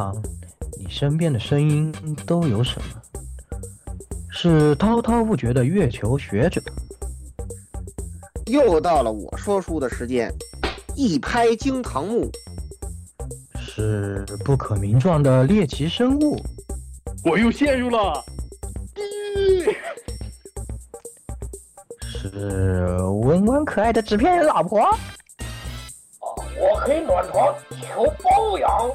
场，你身边的声音都有什么？是滔滔不绝的月球学者，又到了我说书的时间，一拍惊堂木，是不可名状的猎奇生物，我又陷入了。是温婉可爱的纸片人老婆，我可以暖床求包养。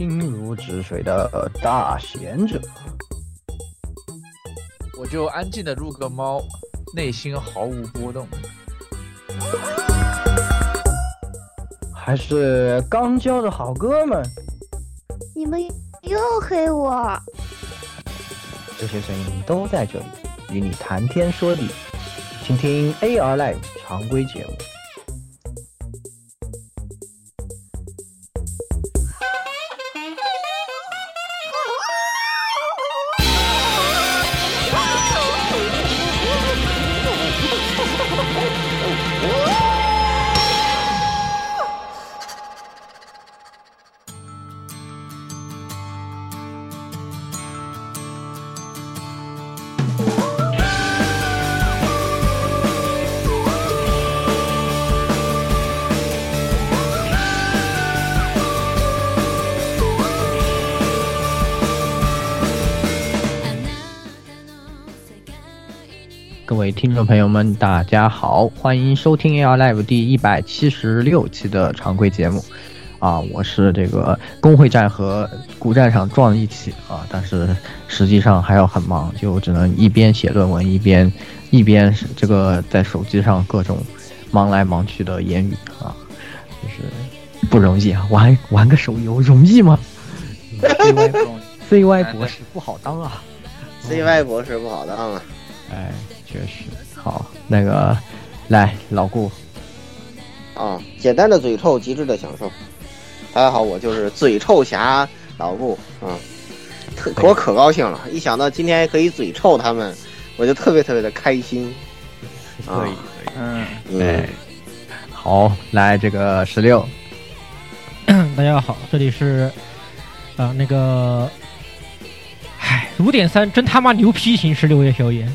是心如止水的大贤者，我就安静的入个猫，内心毫无波动。还是刚交的好哥们，你们又黑我。这些声音都在这里，与你谈天说地，请听 AR Live 常规节目。听众朋友们，大家好，欢迎收听 AR Live 第一百七十六期的常规节目。啊，我是这个工会战和古战场撞一起啊，但是实际上还要很忙，就只能一边写论文，一边一边是这个在手机上各种忙来忙去的言语啊，就是不容易啊，玩玩个手游容易吗，CY 博士不好当啊，CY 博士不好当啊，哎。确实好，那个来老顾啊，简单的嘴臭，极致的享受。大家好，我就是嘴臭侠老顾啊，特我可高兴了，一想到今天可以嘴臭他们，我就特别特别的开心。可以，嗯，对，好，来这个十六，大家好，这里是啊那个，唉，五点三真他妈牛批型十六夜宵夜。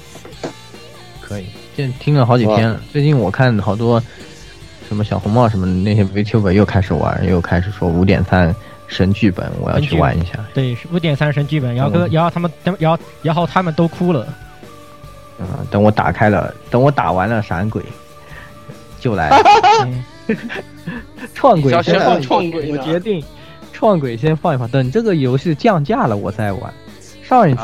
可以，现在听了好几天了。最近我看好多什么小红帽什么那些 VTuber 又开始玩，又开始说五点三神剧本，我要去玩一下。对，五点三神剧本，姚哥，姚他们，然后然后他们都哭了。嗯，等我打开了，等我打完了闪鬼，就来。创鬼先放创鬼，我决定创鬼先放一放，等这个游戏降价了我再玩。上一次。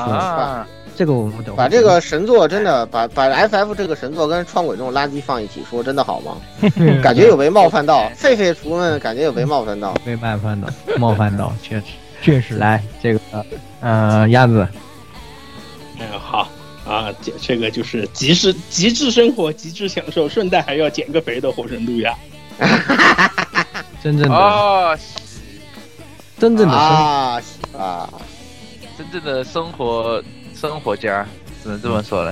这个我们懂。把这个神作真的把把 FF 这个神作跟创鬼这种垃圾放一起说，真的好吗？感觉有被冒犯到，狒狒厨们感觉有被冒犯到，被冒犯到，冒犯到，确实确实。来，这个呃鸭子，嗯好啊，这这个就是极致极致生活，极致享受，顺带还要减个肥的火神路亚，真正的真正的啊啊，真正的生活。生活家只能这么说了，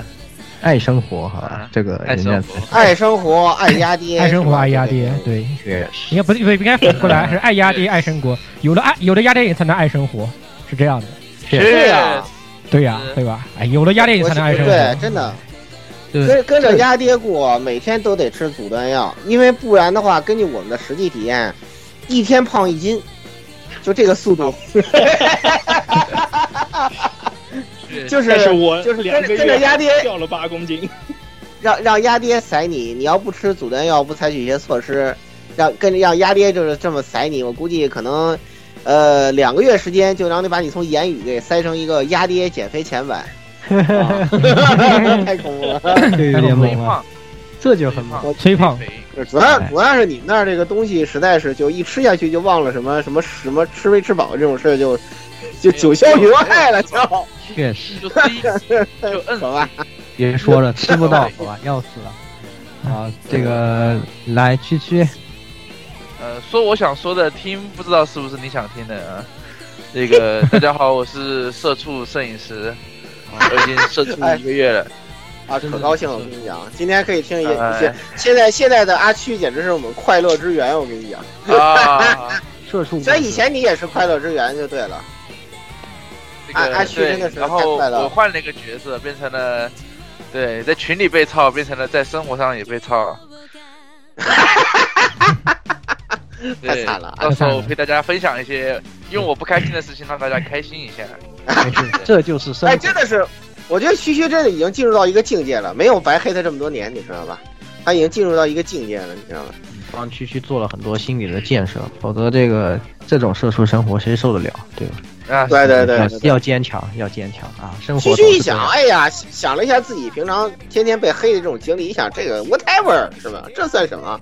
爱生活哈，这个爱生活，爱生活，爱压爹，爱生活，爱压爹，对，确实，应该不对，不应该反过来，是爱压爹，爱生活，有了爱，有了压爹，才能爱生活，是这样的，是呀，对呀，对吧？哎，有了压爹，才能爱生活，对，真的，跟跟着压爹过，每天都得吃阻断药，因为不然的话，根据我们的实际体验，一天胖一斤，就这个速度。就是我就是跟跟着鸭爹掉了八公斤，让让鸭爹塞你，你要不吃阻断药，不采取一些措施，让跟着让鸭爹就是这么塞你，我估计可能，呃，两个月时间就让你把你从言语给塞成一个鸭爹减肥前版，太恐怖了，这有点猛了，这就很猛，催胖。主要主要是你们那儿这个东西实在是就一吃下去就忘了什么什么什么吃没吃饱这种事就就九霄云外了就。确实，就 就摁好吧，别说了，吃不到，好吧，要死了。啊，这个来区区，呃，说我想说的，听不知道是不是你想听的啊？这个大家好，我是社畜摄影师，我已经社畜一个月了，啊，可高兴了，我跟你讲，今天可以听一些，现在现在的阿区简直是我们快乐之源，我跟你讲。啊，社畜，所以以前你也是快乐之源就对了。这个阿阿旭对真的是然后我换了一个角色，变成了对，在群里被操，变成了在生活上也被操。太惨了到时候陪大家分享一些用我不开心的事情，让大家开心一下。这就是生哎，活。真的是，我觉得徐徐真的已经进入到一个境界了，没有白黑他这么多年，你知道吧？他已经进入到一个境界了，你知道吗？帮区区做了很多心理的建设，否则这个这种社畜生活谁受得了？对吧？啊，对对对要坚强，要坚强啊！生活区区一想，哎呀，想了一下自己平常天天被黑的这种经历，一想这个 whatever 是吧？这算什么啊？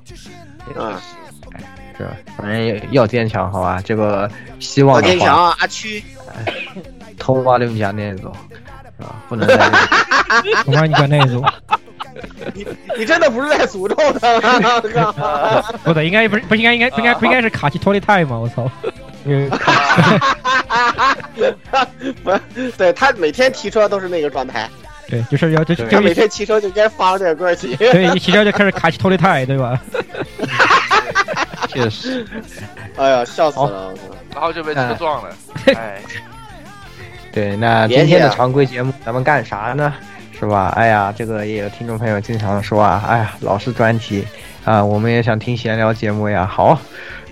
是吧，反正要坚强，好吧？这个希望老的话，坚强啊，阿区，偷挖六家那种，是吧？不能再 那个我帮你讲那一组，你真的不是在诅咒他吗？不对，应该不是不应该应该不应该不应该是卡奇托利泰吗？我操！呃不是，对他每天骑车都是那个状态，对，就是要就就每天骑车就该放这个歌曲。对，一骑车就开始卡起托利泰，对吧？确实，哎呀，笑死了！然后就被车撞了。哎，对。那今天的常规节目咱们干啥呢？是吧？哎呀，这个也有听众朋友经常说啊，哎呀，老是专题啊，我们也想听闲聊节目呀。好，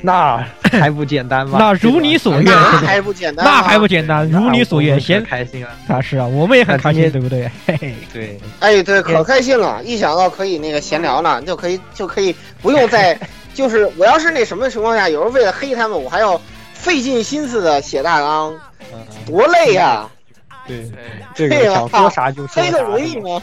那 还不简单吗？那如你所愿，那还不简单？那还不简单，如你所愿，先先开心啊！啊是啊，我们也很开心，对不对？嘿嘿，对，哎，对，可开心了！一想到可以那个闲聊了，就可以就可以不用再，就是我要是那什么情况下，有时候为了黑他们，我还要费尽心思的写大纲，多累呀！对，对这个想说啥就说啥黑的。容易吗？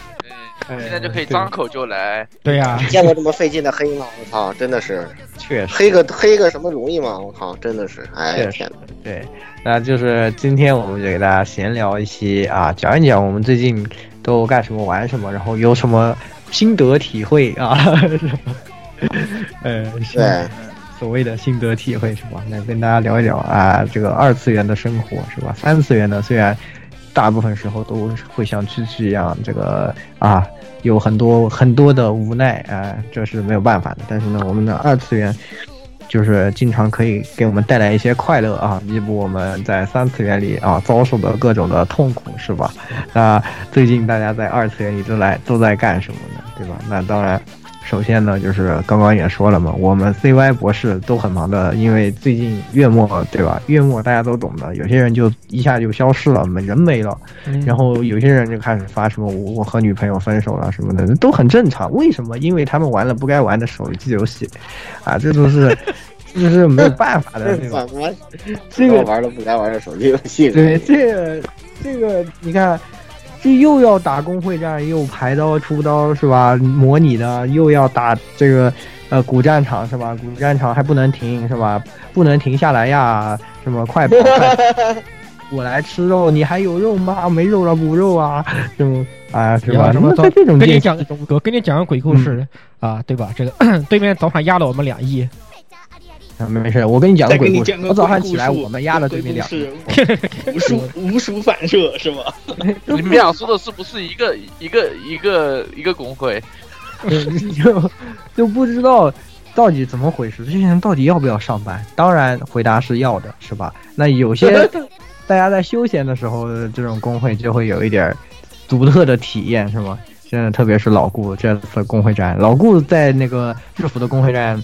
对，现在就可以张口就来。对呀，你见过这么费劲的黑吗？我操，真的是确实，黑个黑个什么容易吗？我靠，真的是，哎呀天哪！对，那就是今天我们就给大家闲聊一些啊，讲一讲我们最近都干什么、玩什么，然后有什么心得体会啊，呃，是对，所谓的心得体会是吧？来跟大家聊一聊啊，这个二次元的生活是吧？三次元的虽然大部分时候都会像蛐蛐一样，这个啊有很多很多的无奈啊，这是没有办法的。但是呢，我们的二次元就是经常可以给我们带来一些快乐啊，弥补我们在三次元里啊遭受的各种的痛苦，是吧？那最近大家在二次元里都来都在干什么呢？对吧？那当然。首先呢，就是刚刚也说了嘛，我们 CY 博士都很忙的，因为最近月末，对吧？月末大家都懂的，有些人就一下就消失了，人没了，嗯然后有些人就开始发什么我我和女朋友分手了什么的，都很正常。为什么？因为他们玩了不该玩的手机游戏，啊，这都是 这是没有办法的，对吧？怎么这个玩了不该玩的手机游戏？对，这个这个，你看，这又要打工会战，又排刀出刀是吧？模拟的，又要打这个呃古战场是吧？古战场还不能停是吧？不能停下来呀，什么快跑 快跑！我来吃肉，你还有肉吗？没肉了补肉啊，什么啊是吧？什么这种间跟你讲，我跟你讲个鬼故事啊，对吧？这个 对面早场压了我们两亿，啊没没事，我跟你讲个鬼故事我早上起来，事我们压了对面两鬼故事无数 无数反射是吧？你们俩说的是不是一个一个一个一个工会？就就不知道到底怎么回事，这些人到底要不要上班？当然，回答是要的，是吧？那有些大家在休闲的时候，这种工会就会有一点儿独特的体验，是吗？现在特别是老顾这次工会战，老顾在那个日服的工会战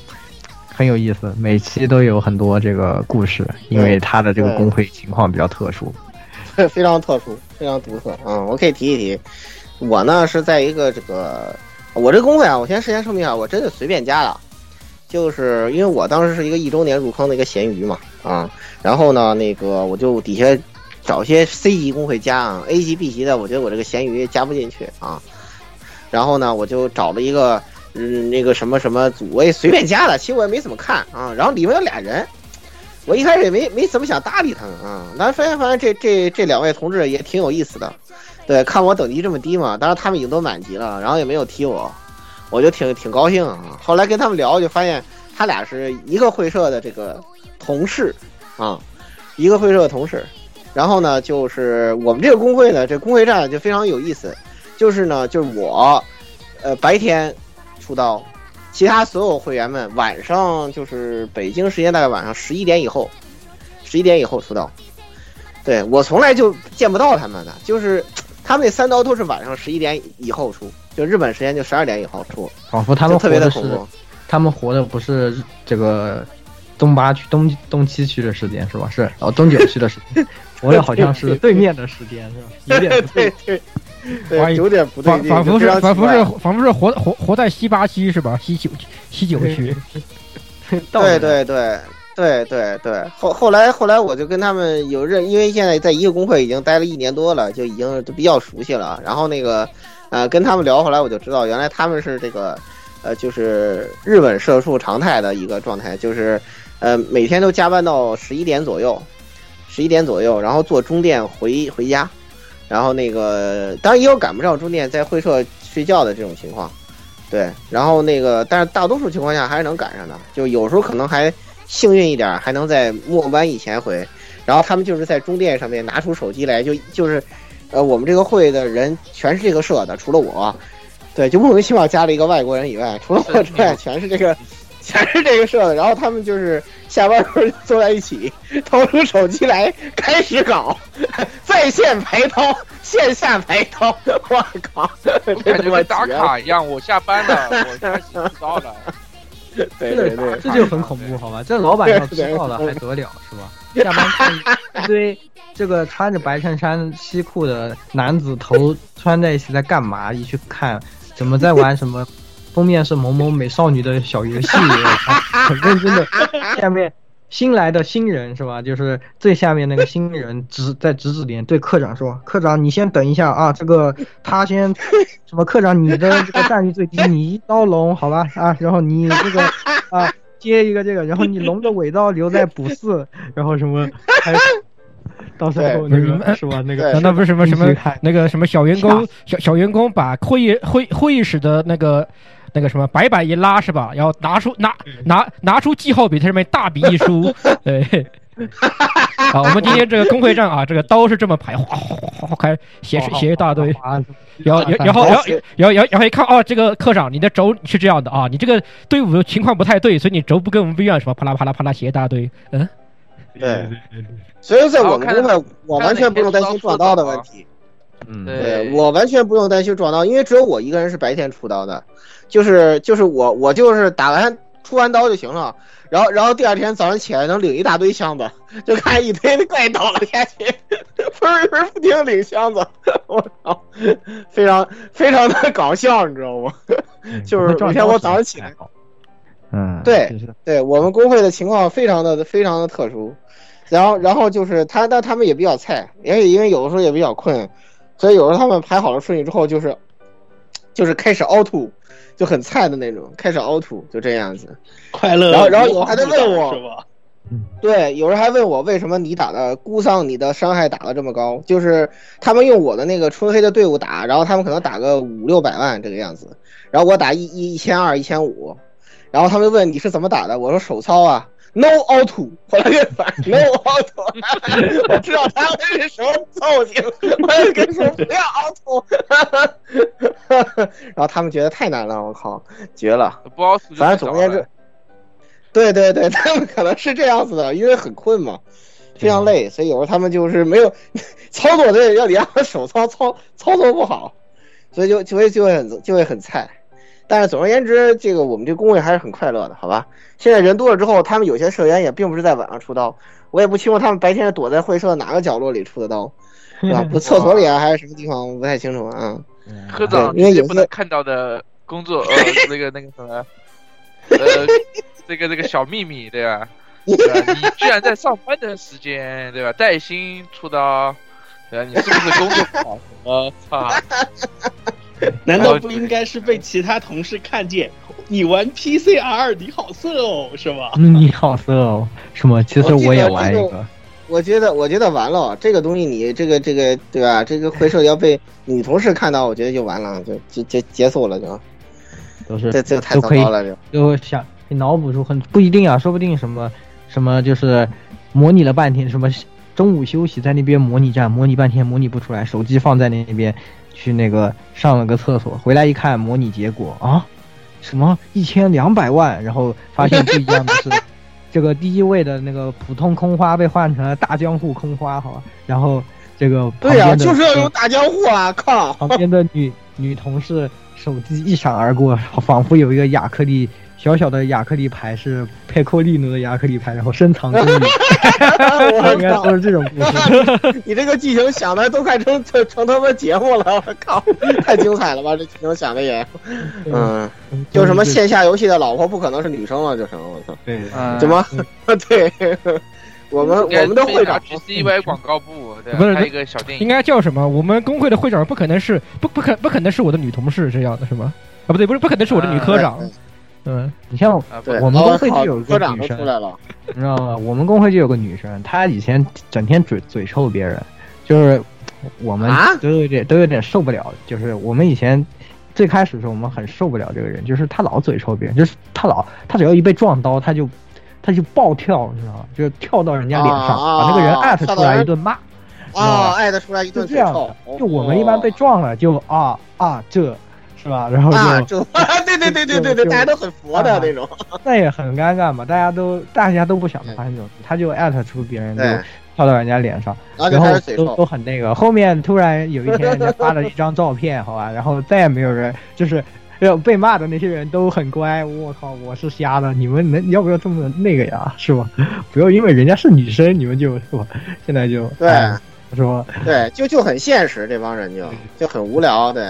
很有意思，每期都有很多这个故事，因为他的这个工会情况比较特殊。非常特殊，非常独特。嗯，我可以提一提，我呢是在一个这个，我这工会啊，我先事先声明啊，我真的随便加的，就是因为我当时是一个一周年入坑的一个咸鱼嘛，啊，然后呢，那个我就底下找些 C 级工会加啊，A 级 B 级的，我觉得我这个咸鱼加不进去啊，然后呢，我就找了一个。嗯，那个什么什么组，我也随便加的，其实我也没怎么看啊。然后里面有俩人，我一开始也没没怎么想搭理他们啊，但是发现发现这这这两位同志也挺有意思的，对，看我等级这么低嘛，当然他们已经都满级了，然后也没有踢我，我就挺挺高兴啊。后来跟他们聊，就发现他俩是一个会社的这个同事啊，一个会社的同事。然后呢，就是我们这个工会呢，这工会战就非常有意思，就是呢，就是我，呃，白天出刀，其他所有会员们晚上就是北京时间大概晚上十一点以后，十一点以后出道。对我从来就见不到他们的，就是他们那三刀都是晚上十一点以后出，就日本时间就十二点以后出，仿佛他们特别的恐怖。他们活的不是这个东八区、东东七区的时间是吧？是哦，东九区的时间，活的好像是对面的时间是吧？有点不对 对。对有点不对劲，仿仿佛是仿佛是仿佛是活活活在西八区是吧？西九西九区，对对对对对对，后后来后来我就跟他们有认，因为现在在一个工会已经待了一年多了，就已经都比较熟悉了。然后那个呃跟他们聊，后来我就知道原来他们是这个呃就是日本社畜常态的一个状态，就是呃每天都加班到十一点左右，十一点左右，然后坐中电回回家，然后那个当然也有赶不上中电在会社睡觉的这种情况。对，然后那个，但是大多数情况下还是能赶上的，就有时候可能还幸运一点，还能在末班以前回。然后他们就是在中电上面拿出手机来，就 就是，呃，我们这个会的人全是这个社的，除了我，对，就莫名其妙加了一个外国人以外，除了我之外，全是这个，全是这个社的。然后他们就是下班时候坐在一起，掏出手机来开始搞 在线排刀，线下排刀，我靠，我感觉跟打卡一样，我下班了，我开始知道了。对对对，这就很恐怖，好吧？这老板要知道了还得了，是吧？下班看一堆这个穿着白衬衫、西裤的男子头穿在一起在干嘛？一去看，怎么在玩什么？封面是某某美少女的小游戏，很认真的。下面新来的新人是吧？就是最下面那个新人指在指指点，对科长说：“科长，你先等一下啊，这个他先 什么？科长，你的这个战力最低，你一刀龙好吧啊，然后你这个 啊接一个这个，然后你龙的尾刀留在补四，然后什么还。”到时候那个是吧？那个难道不是什么什么那个什么小员工小小员工把会议会会议室的那个那个什么白板一拉是吧？然后拿出拿拿拿出记号笔，在上面大笔一书，对。好，我们今天这个工会战啊，这个刀是这么排，哗哗哗哗开，写写一大堆，然后然后然后然后然后然后一看哦，这个科长你的轴是这样的啊，你这个队伍情况不太对，所以你轴不跟我们不一样，什么啪啦啪啦啪啦写一大堆，嗯，对，所以在我们工会，我完全不用担心撞刀的问题。嗯，对。我完全不用担心撞刀，因为只有我一个人是白天出刀的，就是就是我我就是打完出完刀就行了，然后然后第二天早上起来能领一大堆箱子，就看一堆怪倒了下去，分分不停领箱子，我操，非常非常的搞笑，你知道吗？就是每天我早上起来，嗯，对对，我们工会的情况非常的非常的特殊，然后然后就是他，但他们也比较菜，而且因为有的时候也比较困，所以有时候他们排好了顺序之后，就是就是开始凹凸，就很菜的那种，开始凹凸，就这样子。快乐，然后然后有人还在问我是吧？对，有人还问我为什么你打的孤丧，你的伤害打的这么高？就是他们用我的那个春黑的队伍打，然后他们可能打个五六百万这个样子，然后我打一一一千二、一千五，然后他们问你是怎么打的，我说手操啊，no auto，后来越烦 no auto，我知道他们是什么造型，我就跟你说不要 auto，然后他们觉得太难了，我靠，绝了，反正总而言之。对对对，他们可能是这样子的，因为很困嘛，非常累，所以有时候他们就是没有操作的要你让他手操操操作不好，所以就就会就会很就会很菜。但是总而言之，这个我们这工会还是很快乐的，好吧？现在人多了之后，他们有些社员也并不是在晚上出刀，我也不清楚他们白天是躲在会社哪个角落里出的刀，是吧？不厕所里啊，还是什么地方？我不太清楚啊。科长，因为也不能看到的工作，呃，那个那个什么，呃。这个这个小秘密，对吧？对吧？你居然在上班的时间，对吧？带薪出刀，对吧？你是不是工作不好？我操！难道不应该是被其他同事看见你玩 PCR，你好色哦，是吗？你好色哦，什么？其实我也玩一个。我觉得，我觉得完了，这个东西你这个这个对吧？这个会社要被女同事看到，我觉得就完了，就就就结束了，就都是这这太糟糕了，就就想。你脑补出很不一定啊，说不定什么什么就是模拟了半天，什么中午休息在那边模拟战，模拟半天模拟不出来，手机放在那边去那个上了个厕所，回来一看模拟结果啊，什么一千两百万，然后发现不一样的是，这个第一位的那个普通空花被换成了大江户空花，好吧，然后这个对呀、就是要用大江户啊！靠，旁边的女女同事手机一闪而过，仿佛有一个亚克力小小的亚克力牌是佩科利努的亚克力牌，然后深藏功与，我应该都！是这种故事。你这个剧情想的都快成成成他妈节目了，我靠，太精彩了吧！这剧情想的也，嗯，就什么线下游戏的老婆不可能是女生了，就成，我操，对，嗯怎么？对，我们我们的会长去 CY 广告部，对不是拍一个小电应，该叫什么？我们工会的会长不可能是不不可不可能是我的女同事这样的是吗？啊，不对，不是不可能是我的女科长。嗯，你像我们工会就有一个女生你知道吗？我们工会就有个女生，她以前整天嘴嘴臭别人，就是我们啊都有点都有点受不了。就是我们以前最开始的时候，我们很受不了这个人，就是他老嘴臭别人，就是他老他只要一被撞刀，他就他就暴跳，你知道吗？就是跳到人家脸上，啊把那个人啊艾特出来一顿骂。啊，艾特出来一顿这样的，，就我们一般被撞了就啊啊这，是吧？然后啊，就这对对对对对对，大家都很佛的那种，那也很尴尬嘛，大家都大家都不想发生这种事，他就艾特出别人就对，跳到人家脸上，然后都都，很那个。后面突然有一天，人家发了一张照片，好吧，然后再也没有人就是。要被骂的那些人都很乖，我靠，我是瞎的，你们能要不要这么那个呀，是吧？不要因为人家是女生，你们就是吧？现在就对哎说对，就就很现实，这帮人就就很无聊，对。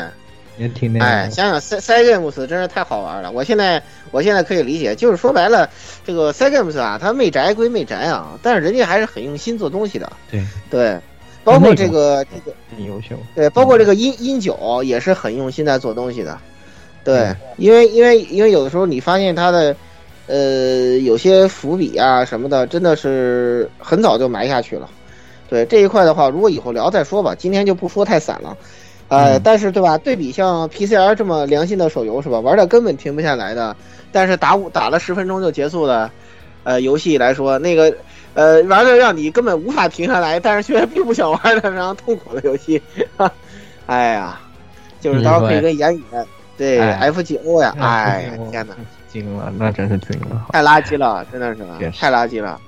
也挺那个。哎，想想 C C Games 真是太好玩了。我现在我现在可以理解，就是说白了，这个 C Games 啊，它媚宅归媚宅啊，但是人家还是很用心做东西的。对对，包括这个这个很优秀，对，包括这个音音九也是很用心在做东西的。对嗯，因为因为因为有的时候你发现他的呃有些伏笔啊什么的，真的是很早就埋下去了。对这一块的话，如果以后聊再说吧，今天就不说太散了。呃，嗯但是对吧？对比像 PCR 这么良心的手游是吧，玩的根本停不下来的，但是打五打了十分钟就结束的，呃，游戏来说，那个呃玩的让你根本无法停下来，但是却 并不想玩的非常痛苦的游戏，哈，哎呀，就是到时候可以跟言语对哎 FGO 呀，哎呀，天哪！惊了，那真是惊了。太垃圾了，真的是太垃圾了。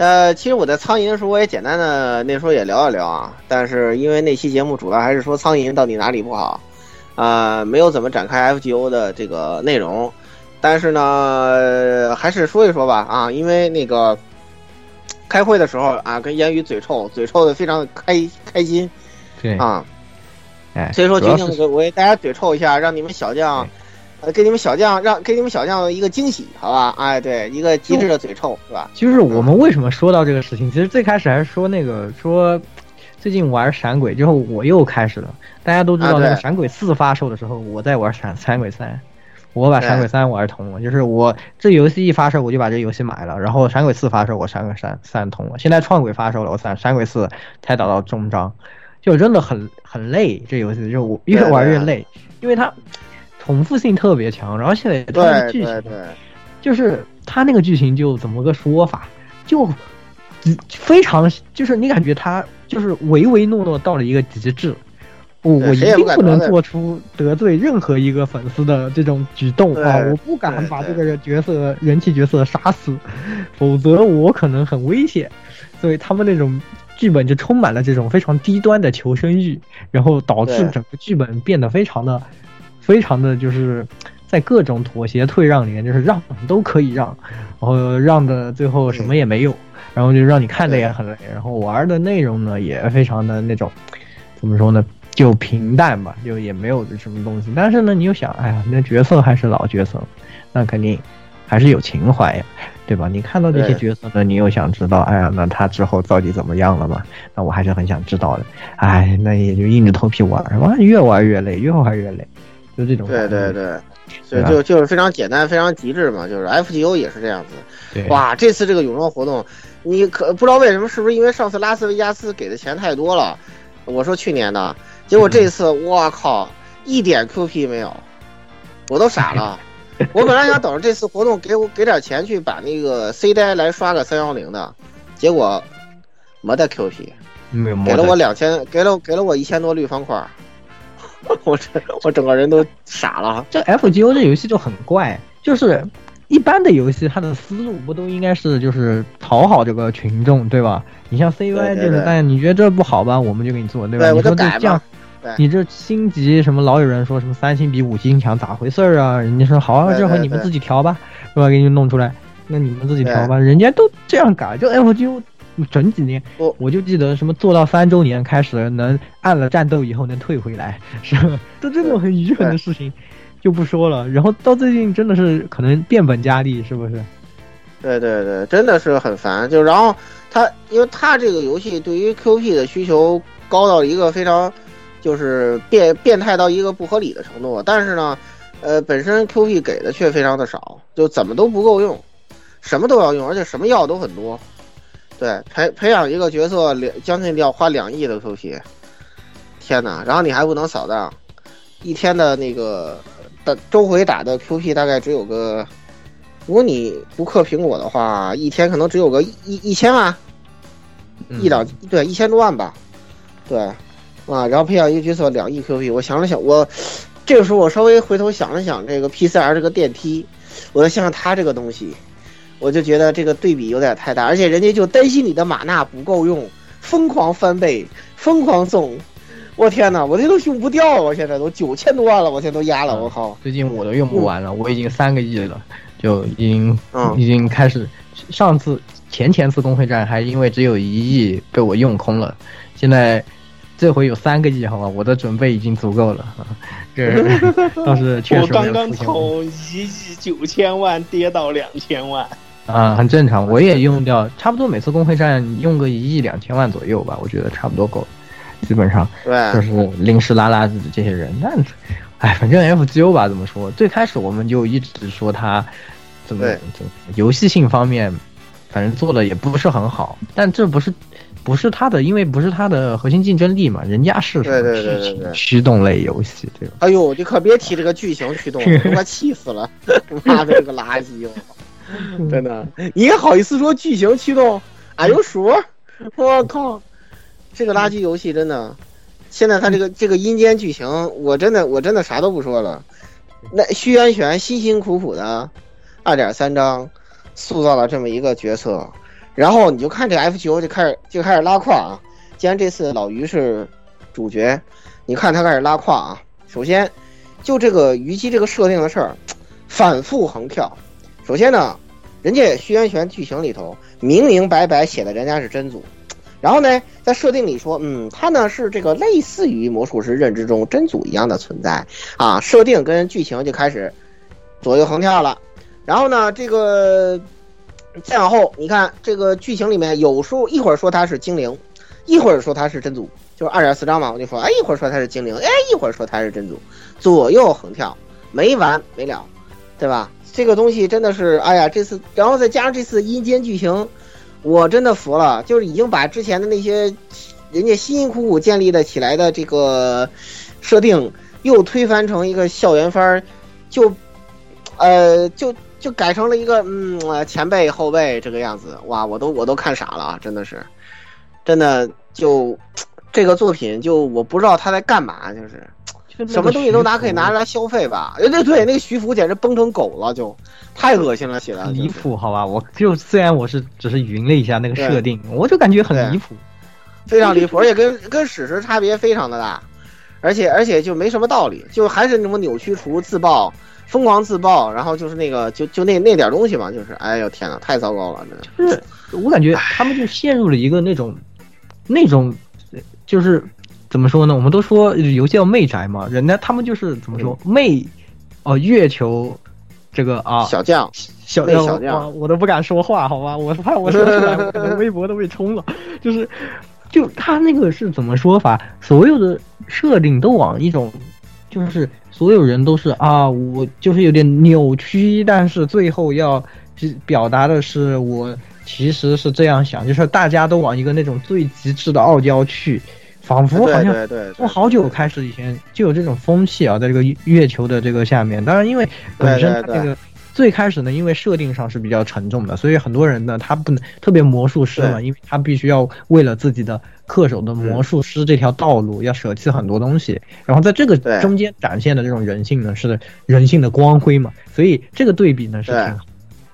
呃，其实我在苍蝇的时候，我也简单的那时候也聊一聊啊，但是因为那期节目主要还是说苍蝇到底哪里不好，啊、没有怎么展开 FGO 的这个内容，但是呢，呃还是说一说吧啊，因为那个开会的时候啊，跟言语嘴臭，嘴臭的非常开开心对，啊，哎，所以说决定给为大家嘴臭一下，让你们小将，呃，给你们小将让给你们小将一个惊喜，好吧？哎，对，一个极致的嘴臭，是吧？就是我们为什么说到这个事情？其实最开始还是说那个说，最近玩闪鬼之后，我又开始了。大家都知道那个闪鬼四发售的时候，我在玩闪 闪鬼三，我把闪鬼三玩通了。就是我这游戏一发售，我就把这游戏买了，然后闪鬼四发售，我闪鬼三三通了。现在创鬼发售了，我闪闪鬼四才打到终章，就真的很很累。这游戏就我越玩越累，因为它重复性特别强，然后现在它的剧情就是他那个剧情就怎么个说法，就嗯非常就是你感觉他就是唯唯诺诺到了一个极致。我我一定不能做出得罪任何一个粉丝的这种举动啊！我不敢把这个角色人气角色杀死，否则我可能很危险。所以他们那种剧本就充满了这种非常低端的求生欲，然后导致整个剧本变得非常的、非常的就是在各种妥协退让里面，就是让都可以让，然后让的最后什么也没有，然后就让你看的也很累，然后玩的内容呢也非常的那种怎么说呢？就平淡吧，就也没有什么东西。但是呢，你又想，哎呀，那角色还是老角色，那肯定还是有情怀呀，对吧？你看到这些角色呢，你又想知道，哎呀，那他之后到底怎么样了嘛？那我还是很想知道的。哎，那也就硬着头皮玩，哇，越玩越累，越玩越累，就这种。对对，对，所以对就就是非常简单，非常极致嘛，就是 FGO 也是这样子。哇，这次这个泳装活动，你可不知道为什么，是不是因为上次拉斯维加斯给的钱太多了？我说去年的，结果这次，我靠，一点 QP 没有，我都傻了。我本来想等着这次活动给我给点钱去把那个 C 呆来刷个三幺零的，结果没得 QP，没有给了我两千，给了给了我一千多绿方块，我这我整个人都傻了。这 FGO 这游戏就很怪，就是一般的游戏，它的思路不都应该是就是讨好这个群众，对吧？你像 CY 对对就是，哎，你觉得这不好吧，我们就给你做，对吧？对，你说这这你这星级什么老有人说什么三星比五星强，咋回事儿啊？人家说好啊，对对这回你们自己调吧，是吧？给你弄出来，那你们自己调吧。人家都这样改，就 FGO 整几年我，我就记得什么做到三周年开始能按了战斗以后能退回来，是吧？就这种很愚蠢的事情就不说了。然后到最近真的是可能变本加厉，是不是？对对对，真的是很烦。就然后他，因为他这个游戏对于 QP 的需求高到一个非常，就是变变态到一个不合理的程度。但是呢，呃，本身 QP 给的却非常的少，就怎么都不够用，什么都要用，而且什么药都很多。对，培培养一个角色两将近要花两亿的 QP，天哪！然后你还不能扫荡，一天的那个的周回打的 QP 大概只有个。如果你不氪苹果的话，一天可能只有个一一千万，嗯一两对一千多万吧，对，啊，然后培养一个角色两亿 QP，我想了想，我这个时候我稍微回头想了想这个 PCR 这个电梯，我再想想它这个东西，我就觉得这个对比有点太大，而且人家就担心你的玛纳不够用，疯狂翻倍，疯狂送，我天哪，我这都用不掉了，我现在都九千多万了，我现在都压了，我靠，最近我都用不完了，我已经三个亿了，就已经嗯已经开始。上次前前次公会战还因为只有一亿被我用空了，现在这回有三个亿，好吧，我的准备已经足够了。啊这 倒是确我实我刚刚从一亿九千万跌到两千万，啊，很正常。我也用掉，差不多每次公会战用个一亿两千万左右吧，我觉得差不多够了。基本上对，就是临时拉拉子的这些人，那哎，反正 FGO 吧，怎么说？最开始我们就一直说他怎么怎么游戏性方面，反正做的也不是很好，但这不是不是他的，因为不是他的核心竞争力嘛，人家是什么对对对对对驱动类游戏，对吧？哎呦，你可别提这个剧情驱动，我气死了！妈的，这个垃圾，我 真的，你也好意思说剧情驱动？哎呦说，我靠，这个垃圾游戏真的，现在他这个这个阴间剧情，我真的我真的啥都不说了。那虚渊玄辛辛苦苦的二点三章塑造了这么一个角色，然后你就看这 F 九就开始就开始拉胯啊。既然这次老于是主角，你看他开始拉胯啊。首先，就这个虞姬这个设定的事儿，反复横跳。首先呢，人家虚渊玄剧情里头明明白白写的人家是真祖，然后呢，在设定里说，嗯，他呢是这个类似于魔术师认知中真祖一样的存在啊。设定跟剧情就开始左右横跳了。然后呢，这个再往后，你看这个剧情里面有说一会儿说他是精灵，一会儿说他是真祖，就是二点四章嘛，我就说，哎，一会儿说他是精灵，哎，一会儿说他是真祖，左右横跳，没完没了，对吧？这个东西真的是，哎呀，这次，然后再加上这次阴间剧情，我真的服了，就是已经把之前的那些人家辛辛苦苦建立的起来的这个设定，又推翻成一个校园番儿，就，呃，就就改成了一个嗯前辈后辈这个样子，哇，我都我都看傻了啊，真的是，真的就这个作品就我不知道他在干嘛，就是。什么东西都拿可以拿来消费吧？哎，对对，那个徐福简直崩成狗了，就太恶心了，写的离谱，好吧？我就虽然我是只是云了一下那个设定，我就感觉很离谱，非常离谱，而且跟跟史实差别非常的大，而且而且就没什么道理，就还是那种扭曲除自爆、疯狂自爆，然后就是那个就就那那点东西嘛，就是哎呦天呐，太糟糕了，真的。就是我感觉他们就陷入了一个那种那种就是。怎么说呢？我们都说游戏叫媚宅嘛，人家他们就是怎么说媚，哦、呃，月球这个啊小将小小将，我都不敢说话，好吧？我怕我说出来，我可能微博都被冲了。就是，就他那个是怎么说法？所有的设定都往一种，就是所有人都是啊，我就是有点扭曲，但是最后要表达的是我其实是这样想，就是大家都往一个那种最极致的傲娇去。仿佛好像从好久开始以前就有这种风气啊，在这个月球的这个下面。当然，因为本身它这个最开始呢，因为设定上是比较沉重的，所以很多人呢，他不能特别魔术师嘛，因为他必须要为了自己的恪守的魔术师这条道路，要舍弃很多东西。然后在这个中间展现的这种人性呢，是人性的光辉嘛，所以这个对比呢是挺好。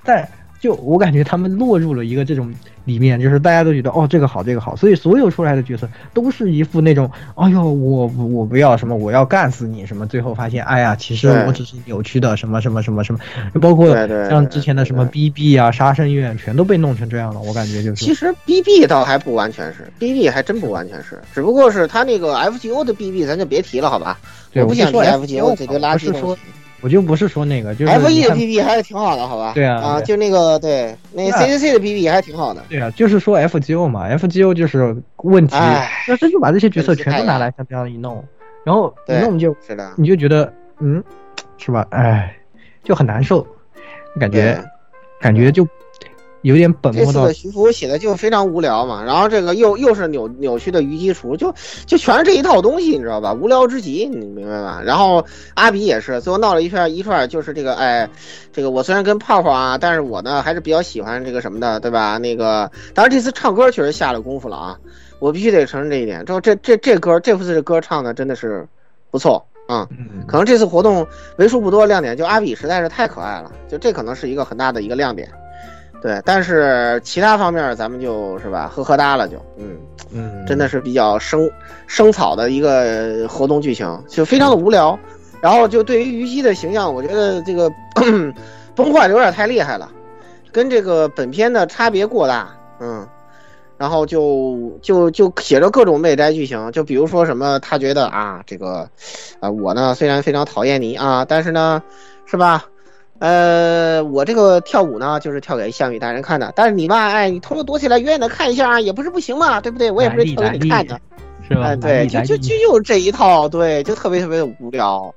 但就我感觉他们落入了一个这种里面，就是大家都觉得哦这个好这个好，所以所有出来的角色都是一副那种哎呦我我不要什么我要干死你什么，最后发现哎呀其实我只是扭曲的什么什么什么什么，包括像之前的什么 BB 啊杀生院全都被弄成这样了，我感觉就是。其实 BB 倒还不完全是，BB 还真不完全是，只不过是他那个 FGO 的 BB 咱就别提了，好吧？对我不想提 FGO 这个垃圾东西。我就不是说那个就是 F 你 E 的看 BB 还是挺好的，好吧？对啊啊，就那个对，那那 CCC 的 P P 还是挺好的。对啊，就是说 FGO 嘛，FGO 就是问题，唉那这就把这些角色全都拿来像这样一弄，然后一弄就你就觉得嗯，是吧？哎，就很难受，感觉感觉就有点本末倒这次的徐福写的就非常无聊嘛，然后这个又又是扭扭曲的虞姬厨，就就全是这一套东西，你知道吧？无聊之极，你明白吧？然后阿比也是，最后闹了一串一串，就是这个哎，这个我虽然跟泡泡啊，但是我呢还是比较喜欢这个什么的，对吧？那个当然这次唱歌确实下了功夫了啊，我必须得承认这一点。之后这这这歌这次这歌唱的真的是不错啊。嗯可能这次活动为数不多的亮点，就阿比实在是太可爱了，就这可能是一个很大的一个亮点。对，但是其他方面咱们就是吧，呵呵哒了就，嗯，嗯，真的是比较生生草的一个活动剧情，就非常的无聊。然后就对于虞姬的形象，我觉得这个 崩坏的有点太厉害了，跟这个本片的差别过大，嗯。然后就就就写着各种媚斋剧情，就比如说什么，他觉得啊，这个，啊，我呢虽然非常讨厌你啊，但是呢，是吧？呃，我这个跳舞呢，就是跳给项羽大人看的。但是你吧，哎，你偷偷躲起来，远远的看一下，也不是不行嘛，对不对？我也不是跳给你看的。是吧？哎，对，就就就就是这一套，对，就特别特别的无聊。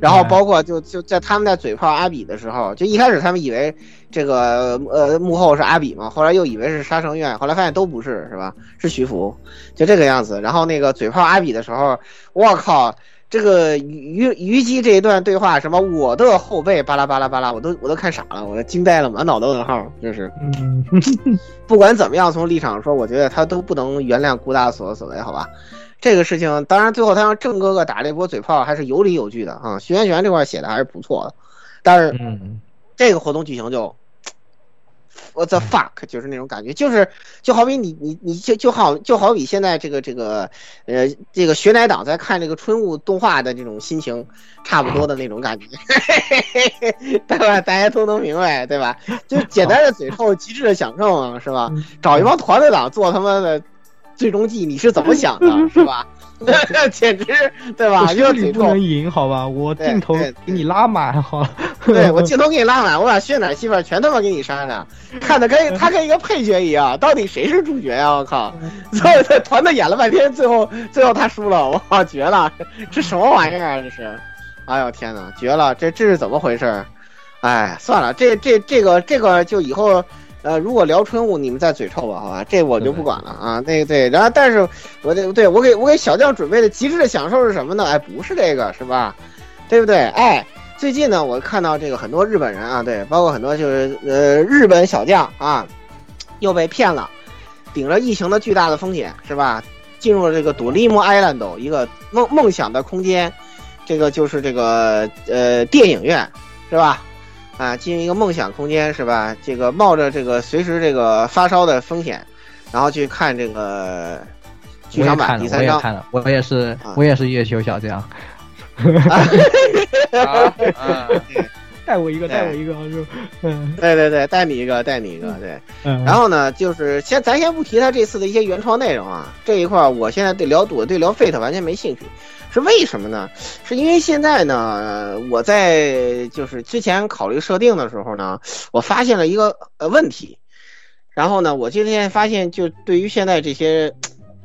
然后包括就就在他们在嘴炮阿比的时候，就一开始他们以为这个呃幕后是阿比嘛，后来又以为是杀生院，后来发现都不是，是吧？是徐福，就这个样子。然后那个嘴炮阿比的时候，我靠！这个虞虞姬这一段对话，什么我的后背巴拉巴拉巴拉，我都我都看傻了，我惊呆了，满脑兜问号，就是。嗯，不管怎么样，从立场上说，我觉得他都不能原谅顾大所所为，好吧？这个事情，当然最后他让郑哥哥打了一波嘴炮，还是有理有据的啊。徐元玄这块写的还是不错的，但是嗯，这个活动剧情就。我 the fuck，就是那种感觉，就是就好比你你你就就好就好比现在这个这个呃这个学奶党在看这个春雾动画的这种心情差不多的那种感觉，对吧？大家都能明白，对吧？就简单的嘴臭，极致的享受嘛，是吧？找一帮团队党做他妈的最终季，你是怎么想的，是吧？简直对吧？我就嘴臭实力不能，赢，好吧？我对镜头给你拉满，好了。对我镜头给你拉满，我把血奶戏份全他妈给你删了，看的跟他跟一个配角一样，到底谁是主角呀？我靠！所有的团队演了半天，最后最后他输了，我靠，绝了！这什么玩意儿啊？这是！哎呦天哪，绝了！这这是怎么回事？哎，算了，这这这个这个就以后。呃，如果聊春雾，你们再嘴臭吧，好吧，这我就不管了啊。那个对，然后但是我得对我给我给小将准备的极致的享受是什么呢？哎，不是这个，是吧？对不对？哎，最近呢，我看到这个很多日本人啊，对，包括很多就是呃日本小将啊，又被骗了，顶着疫情的巨大的风险，是吧？进入了这个 Dream Island 一个梦梦想的空间，这个就是这个呃电影院，是吧？啊，进入一个梦想空间是吧？这个冒着这个随时这个发烧的风险，然后去看这个剧场版第三章。也看了，我也是啊，我也是月球小将，啊啊！带我一个，带我一个，就 嗯对对对，带你一个，带你一个，对。嗯。然后呢，就是先咱先不提他这次的一些原创内容啊，这一块儿我现在对聊赌对聊 Fate 完全没兴趣，为什么呢？是因为现在呢，我在就是之前考虑设定的时候呢，我发现了一个呃问题，然后呢，我今天发现就对于现在这些，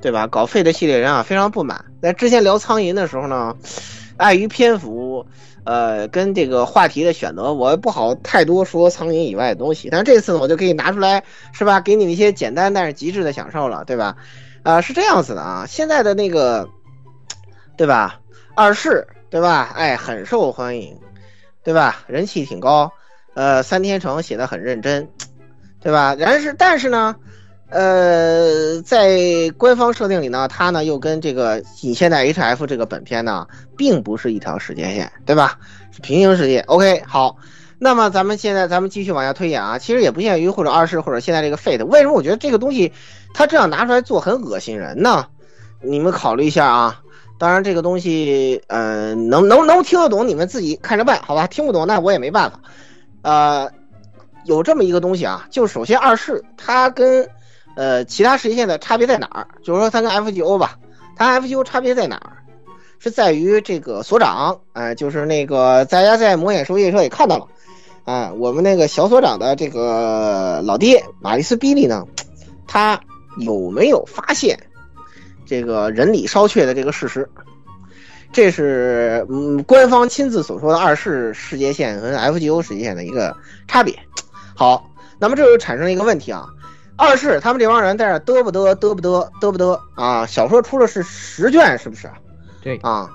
对吧，搞废的系列人啊非常不满。在之前聊苍蝇的时候呢，碍于篇幅。呃，跟这个话题的选择，我不好太多说苍蝇以外的东西。但这次呢，我就可以拿出来，是吧？给你们一些简单但是极致的享受了，对吧？啊、是这样子的啊，现在的那个，对吧？二世，对吧？哎，很受欢迎，对吧？人气挺高。呃，三天成写的很认真，对吧？然是但是呢，呃，在官方设定里呢，它呢又跟这个你现在 HF 这个本片呢，并不是一条时间线，对吧？是平行世界。OK，好，那么咱们现在咱们继续往下推演啊，其实也不限于或者二世或者现在这个 Fate，为什么我觉得这个东西它这样拿出来做很恶心人呢？你们考虑一下啊。当然，这个东西，呃，能能能听得懂，你们自己看着办，好吧？听不懂，那我也没办法。呃，有这么一个东西啊，就首先二世它跟呃其他世界线的差别在哪儿？就是说它跟 FGO 吧，它 FGO 差别在哪儿？是在于这个所长，哎、就是那个大家在魔眼收夜车也看到了，啊、我们那个小所长的这个老爹马利斯比利呢，他有没有发现这个人里烧却的这个事实？这是嗯官方亲自所说的二世世界线跟 FGO 世界线的一个差别。好，那么这就产生了一个问题啊，二世他们这帮人在这嘚不嘚嘚不嘚嘚不嘚啊？小说出了是十卷，是不是？对啊，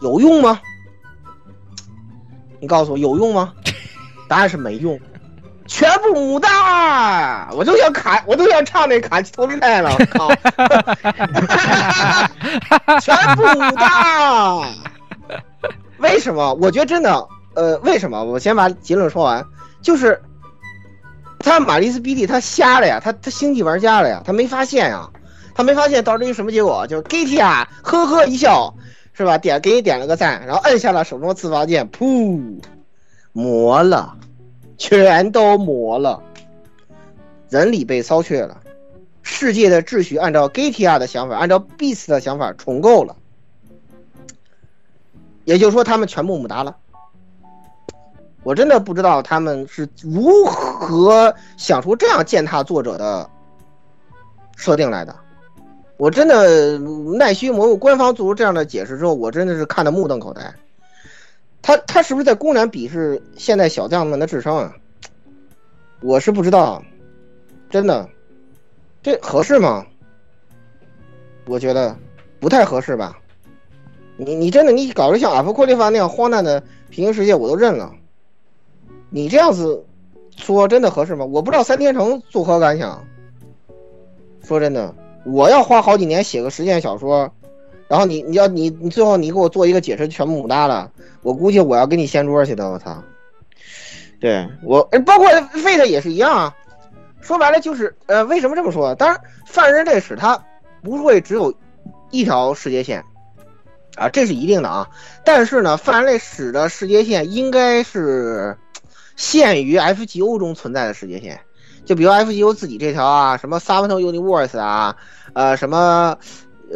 有用吗？你告诉我有用吗？答案是没用，全部母大，我都想卡，我都想唱那卡其托斯泰了，我靠！全部母大，为什么？我觉得真的，呃，为什么？我先把结论说完，就是他马丽斯比利他瞎了呀，他他星际玩家了呀，他没发现呀，他没发现导致一个什么结果？就是 GT 啊，呵呵一笑，是吧？点给你点了个赞，然后摁下了手中的自爆键，噗，磨了，全都磨了，人里被烧却了。世界的秩序按照 GTA 的想法，按照 Beast 的想法重构了，也就是说，他们全部母达了。我真的不知道他们是如何想出这样践踏作者的设定来的。我真的奈须魔物官方做出这样的解释之后，我真的是看得目瞪口呆。他他是不是在公然鄙视现代小将们的智商啊？我是不知道，真的。这合适吗？我觉得不太合适吧。你你真的你搞得像阿夫库利法那样荒诞的平行世界，我都认了。你这样子说真的合适吗？我不知道三天成作何感想。说真的，我要花好几年写个实践小说，然后你你要你你最后你给我做一个解释，全部母大了，我估计我要给你掀桌去的。我操！对我，包括 Fate 也是一样啊。说白了就是，呃，为什么这么说？当然，犯人类史它不会只有一条世界线，啊，这是一定的啊。但是呢，犯人类史的世界线应该是限于 FGO 中存在的世界线，就比如 FGO 自己这条啊，什么 Subtle Universe 啊，呃，什么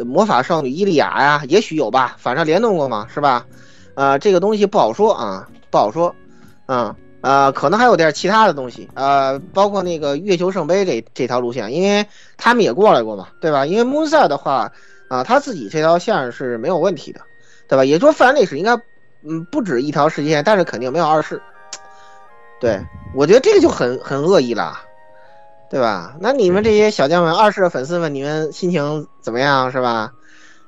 魔法少女伊利亚呀，也许有吧，反正联动过嘛，是吧？呃，这个东西不好说啊，不好说，嗯。呃，可能还有点其他的东西，呃，包括那个月球圣杯这这条路线，因为他们也过来过嘛，对吧？因为 Moonset 的话，啊、他自己这条线是没有问题的，对吧？也说犯人历史应该，嗯，不止一条世界线，但是肯定没有二世。对，我觉得这个就很很恶意了，对吧？那你们这些小将们、二世的粉丝们，你们心情怎么样，是吧？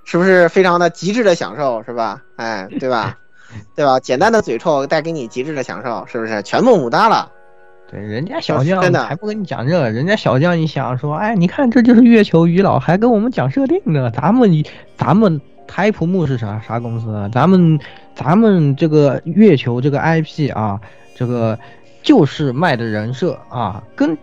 是不是非常的极致的享受，是吧？哎，对吧？对吧？简单的嘴臭带给你极致的享受，是不是？全部母大了。对，人家小将真的还不跟你讲这个，人家小将你想说，哎，你看这就是月球鱼老，还跟我们讲设定呢。咱们咱们台普木是啥啥公司啊？咱们咱们这个月球这个 IP 啊，这个就是卖的人设啊，跟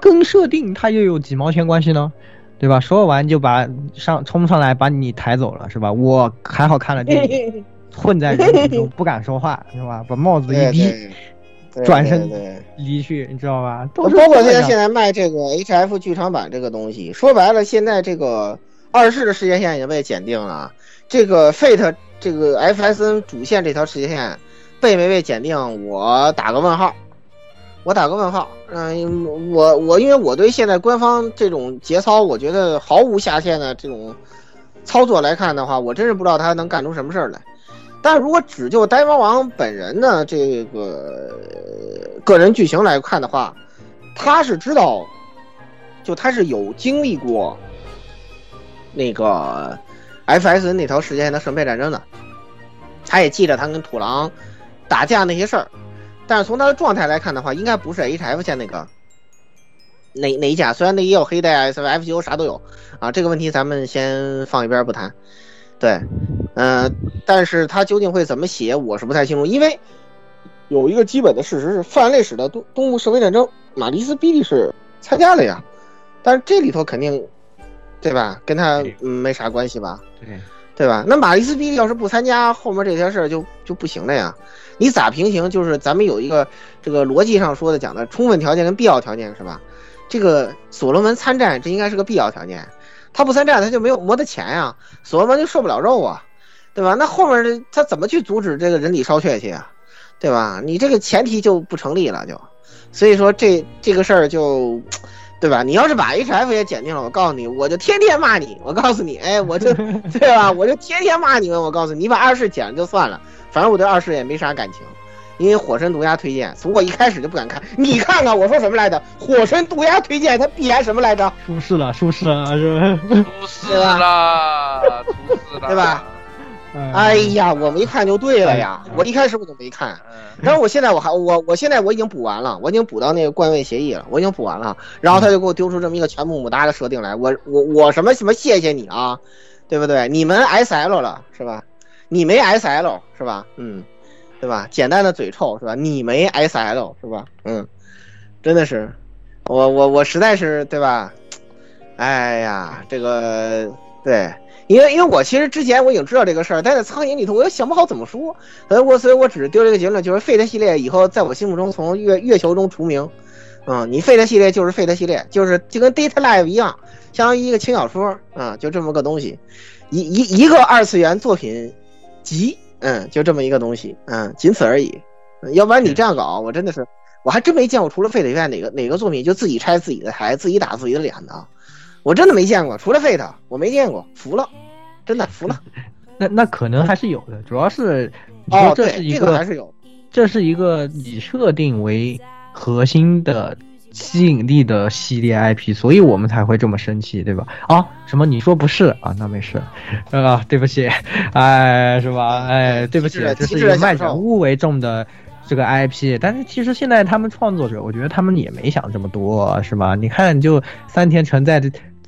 跟设定它又有几毛钱关系呢？对吧？说完就把上冲上来把你抬走了，是吧？我还好看了电影，混在人群中不敢说话，是吧？把帽子一对低。转身离去，你知道吧？包括现在现在卖这个 HF 剧场版这个东西，说白了，现在这个二世的世界线已经被检定了，这个 Fate 这个 FSN 主线这条世界线被没被检定，我打个问号，我打个问号。嗯、我我因为我对现在官方这种节操，我觉得毫无下限的这种操作来看的话，我真是不知道他能干出什么事儿来。但如果只就呆猫王本人的这个个人剧情来看的话，他是知道，就他是有经历过那个 FS 那条时间线的圣杯战争的，他也记得他跟土狼打架那些事儿，但是从他的状态来看的话，应该不是 HF 线那个哪哪一家，虽然那也有黑带、啊，什么、FGO 啥都有啊，这个问题咱们先放一边不谈。对，嗯、但是他究竟会怎么写，我是不太清楚，因为有一个基本的事实是，泛人类史的东东部社会战争，马蒂斯比利是参加了呀，但是这里头肯定，对吧？跟他嗯没啥关系吧？对，对吧？那马蒂斯比利要是不参加，后面这些事儿就就不行了呀。你咋平行？就是咱们有一个这个逻辑上说的讲的充分条件跟必要条件是吧？这个所罗门参战，这应该是个必要条件。他不参战，他就没有磨的钱呀，所罗门就受不了肉啊，对吧？那后面他怎么去阻止这个人体烧却去啊？对吧？你这个前提就不成立了，就，所以说这这个事儿就，对吧？你要是把 HF 也剪定了，我告诉你，我就天天骂你，我告诉你，哎，我就 对吧？我就天天骂你们，我告诉你，你把二世剪了就算了，反正我对二世也没啥感情。因为火神毒鸦推荐，从我一开始就不敢看。你看看我说什么来着？火神毒鸦推荐，它必然什么来着？出事了，出事了，是吧？出事了，出事了，对吧？哎呀，我没看就对了呀！我一开始我就没看，嗯，然后我现在我还我我现在我已经补完了，我已经补到那个冠位协议了，我已经补完了。然后他就给我丢出这么一个全部母达的设定来，我我我什么什么谢谢你啊，对不对？你们 S L 了是吧？你没 S L 是吧？嗯，对吧？简单的嘴臭是吧？你没 S L 是吧？嗯，真的是，我我我实在是对吧？哎呀，这个对。因为因为我其实之前我已经知道这个事儿，但在苍蝇里头我又想不好怎么说，所以我所以我只是丢了一个结论，就是 Fate 系列以后在我心目中从月月球中除名。嗯，你 Fate 系列就是 Fate 系列，就是就跟 Data Live 一样，相当于一个轻小说啊、就这么个东西，一一一个二次元作品集，嗯，就这么一个东西，嗯，仅此而已。要不然你这样搞，我真的是我还真没见过，除了 Fate 以外哪个哪个作品就自己拆自己的台，自己打自己的脸的，我真的没见过，除了 Fate 我没见过，服了。真的服了 那那可能还是有的，主要是你哦，这对，是一这个还是有，这是一个以设定为核心的吸引力的系列 IP，所以我们才会这么生气，对吧？啊，什么你说不是啊？那没事，啊，对不起，哎，是吧？哎，对不起这是极致的一个卖人物为重的。这个 IP，但是其实现在他们创作者，我觉得他们也没想这么多，是吧？你看，就三天存在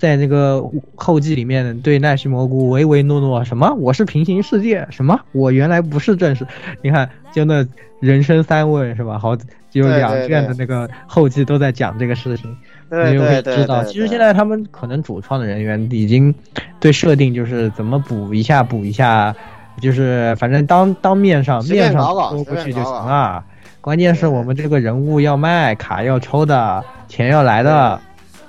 在那个后记里面对奈须蘑菇唯唯诺诺，什么？我是平行世界，什么？我原来不是正式，你看就那人生三问是吧？好，有两卷的那个后记都在讲这个事情，对你就会知道，其实现在他们可能主创的人员已经对设定就是怎么补一下补一下，就是反正当当面上面上说过去就行了。关键是我们这个人物要卖，卡要抽的，钱要来的，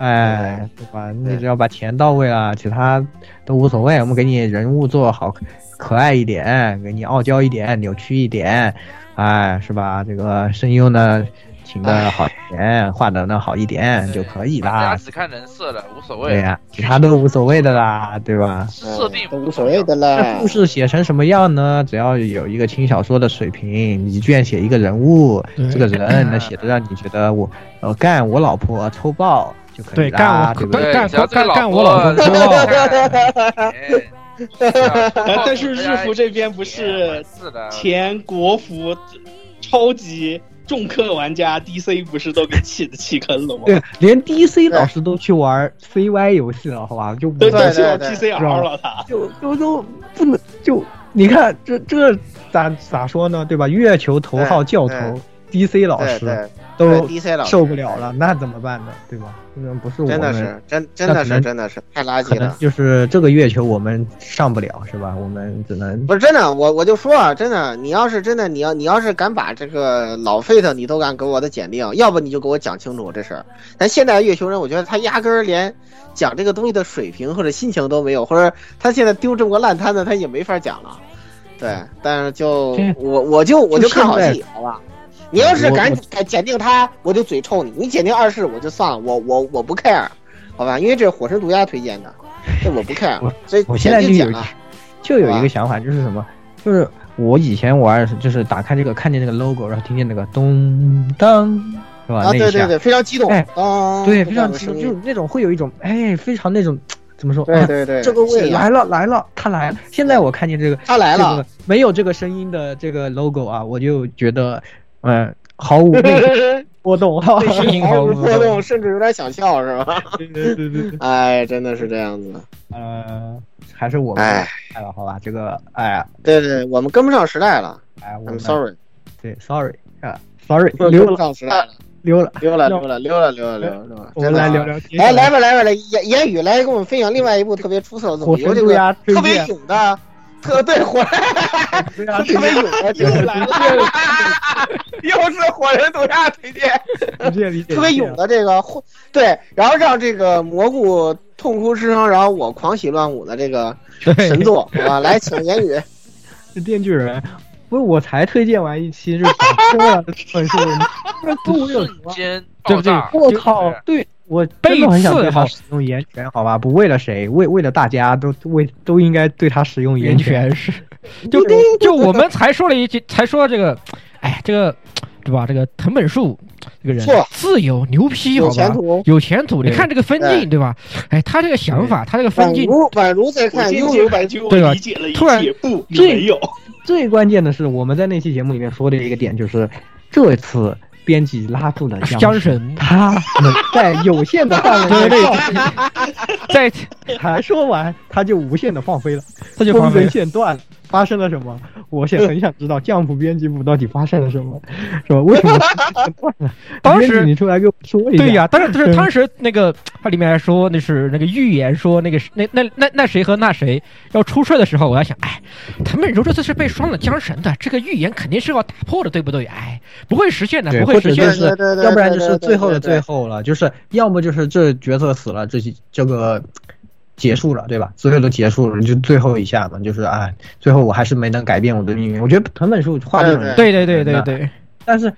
哎，对吧？你只要把钱到位了，其他都无所谓。我们给你人物做好可爱一点，给你傲娇一点，扭曲一点，哎，是吧？这个声优呢，请的好一点，画的呢好一点就可以大家啦。只看人设的，无所谓。对呀、其他都无所谓的啦，对吧？设定都无所谓的那啦故。事写成什么样呢？只要有一个轻小说的水平，你一卷写一个人物，这个人能写的让你觉得我呃干我老婆抽爆就可以对，啦，干我对不对？干干干我老公抽抽爆，但但是日服这边不是是的，前国服超级重氪玩家 DC 不是都给气的弃坑了吗？对，连 DC 老师都去玩 CY 游戏了，好吧？就我都对都去玩对 TCR 了，他就就都不能就你看这这咋咋说呢？对吧？月球头号教头 DC 老师对对都对，DC 了受不了了，那怎么办呢？对吧？那不是我真的是真真的是真的是太垃圾了。就是这个月球我们上不了，是吧？我们只能不是真的，我我就说啊，真的，你要是真的，你要你要是敢把这个老 Fate 你都敢给我的检定，要不你就给我讲清楚这事儿。但现在月球人，我觉得他压根儿连讲这个东西的水平或者心情都没有，或者他现在丢这么个烂摊子，他也没法讲了。对，但是就我我就我就看好戏，好吧？你要是敢敢检定他，我就嘴臭你；你检定二世，我就算了，我我我不 care，好吧？因为这是火神毒鸦推荐的，这我不 care 我。所以我现在就有就有一个想法，就是什么？就是我以前玩就是打开这个看见那个 logo，然后听见那个咚当，是吧？啊，对对对，非常激动，哎啊，对，非常激动，就是那种会有一种哎，非常那种怎么说？对啊对对，这个位来了来了，他来了。现在我看见这个他来了这个，没有这个声音的这个 logo 啊，我就觉得，嗯、毫无那个 波动，毫无波动，甚至有点想笑，是吧？对对对。对，哎，真的是这样子。呃，还是我们哎哎了，好吧，这个哎呀，对对，我们跟不上时代了。哎，我，I'm 们 sorry，对，sorry 啊，sorry，跟不溜了。上时代了，溜了，溜了那溜了溜了溜了溜了溜了。我们来真的啊。聊聊来来吧来吧来，言言语来跟我们分享另外一部特别出色的作火品，有这个特别荐，勇的，特对火，对啊，特别勇的，又来了，又是火人独家推荐，理解理解，特别勇的这个火对，然后让这个蘑菇痛哭失声，然后我狂喜乱舞的这个神作啊，来请言语。是电锯人。不是我才推荐完一期日本车了，本书，那跟我有什么？瞬间对不对，我靠！对我真的很想对他使用岩泉，好吧？不为了谁，为为了大家都为都应该对他使用源岩泉。是，就就我们才说了一句，才说这个，哎，这个对吧？这个藤本树这个人错自由牛批，有好吧前途有前途。你看这个分镜，对吧？哎，他这个想法，他这个分宛镜，如宛如在看对吧突然切，不，没有。最关键的是，我们在那期节目里面说的一个点就是，这次编辑拉住了江江神。他能在有限的范围内在，还说完他就无限的放飞了，他就放飞风筝。线断了。发生了什么？我现在很想知道降谱编辑部到底发生了什么，是吧？为什么？当时你出来给我说一下。对呀、当时就是当时那个它里面还说那是那个预言说那个那那那那谁和那谁要出事的时候，我在想，哎，藤本柔这次是被双了缰绳的，这个预言肯定是要打破的，对不对？哎，不会实现的，不会实现的。要不然就是最后的最后了，就是要么就是这角色死了，这这个结束了，对吧？所有都结束了，就最后一下嘛，就是哎，最后我还是没能改变我的命运。我觉得藤本树画这种人，对对对对对，但是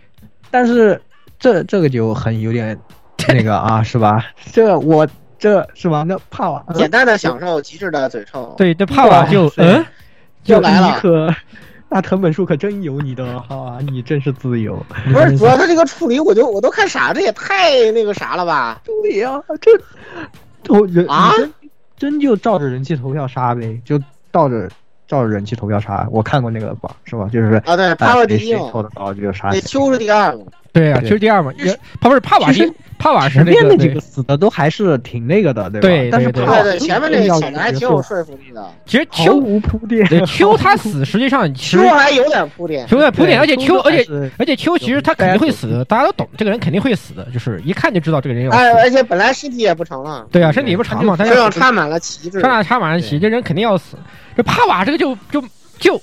但是这这个就很有点 那个啊，是吧？这我这是吧？那怕我简单的享受，极致的嘴臭。对，这帕瓦就嗯，就来了你可那藤本树可真有你的哈，你真是自由。不是，主要他这个处理，我就我都看傻，这也太那个啥了吧？对呀、这投人啊你真真就照着人气投票杀呗，就照着照着人气投票杀。我看过那个榜是吧？就是啊，对，排了第一谁硬，投的高就杀那谁。秋是第二嘛？对呀，对其实第二嘛，也他不是帕瓦其实迪，帕瓦是那那几个死的都还是挺那个的，对吧？对对对但是帕瓦对对，前面那个显得还挺有说服力的，其实秋无铺垫。对秋他死，实际上其实秋还有点铺垫。有点铺垫，而且秋而且且而且秋其实他肯定会死的，大家都懂，这个人肯定会死的，就是一看就知道这个人要哎，死。而且本来身体也不长了，对啊，身体也不长嘛，他身上插满了旗帜上。插满了旗，这人肯定要死。这帕瓦这个就就就，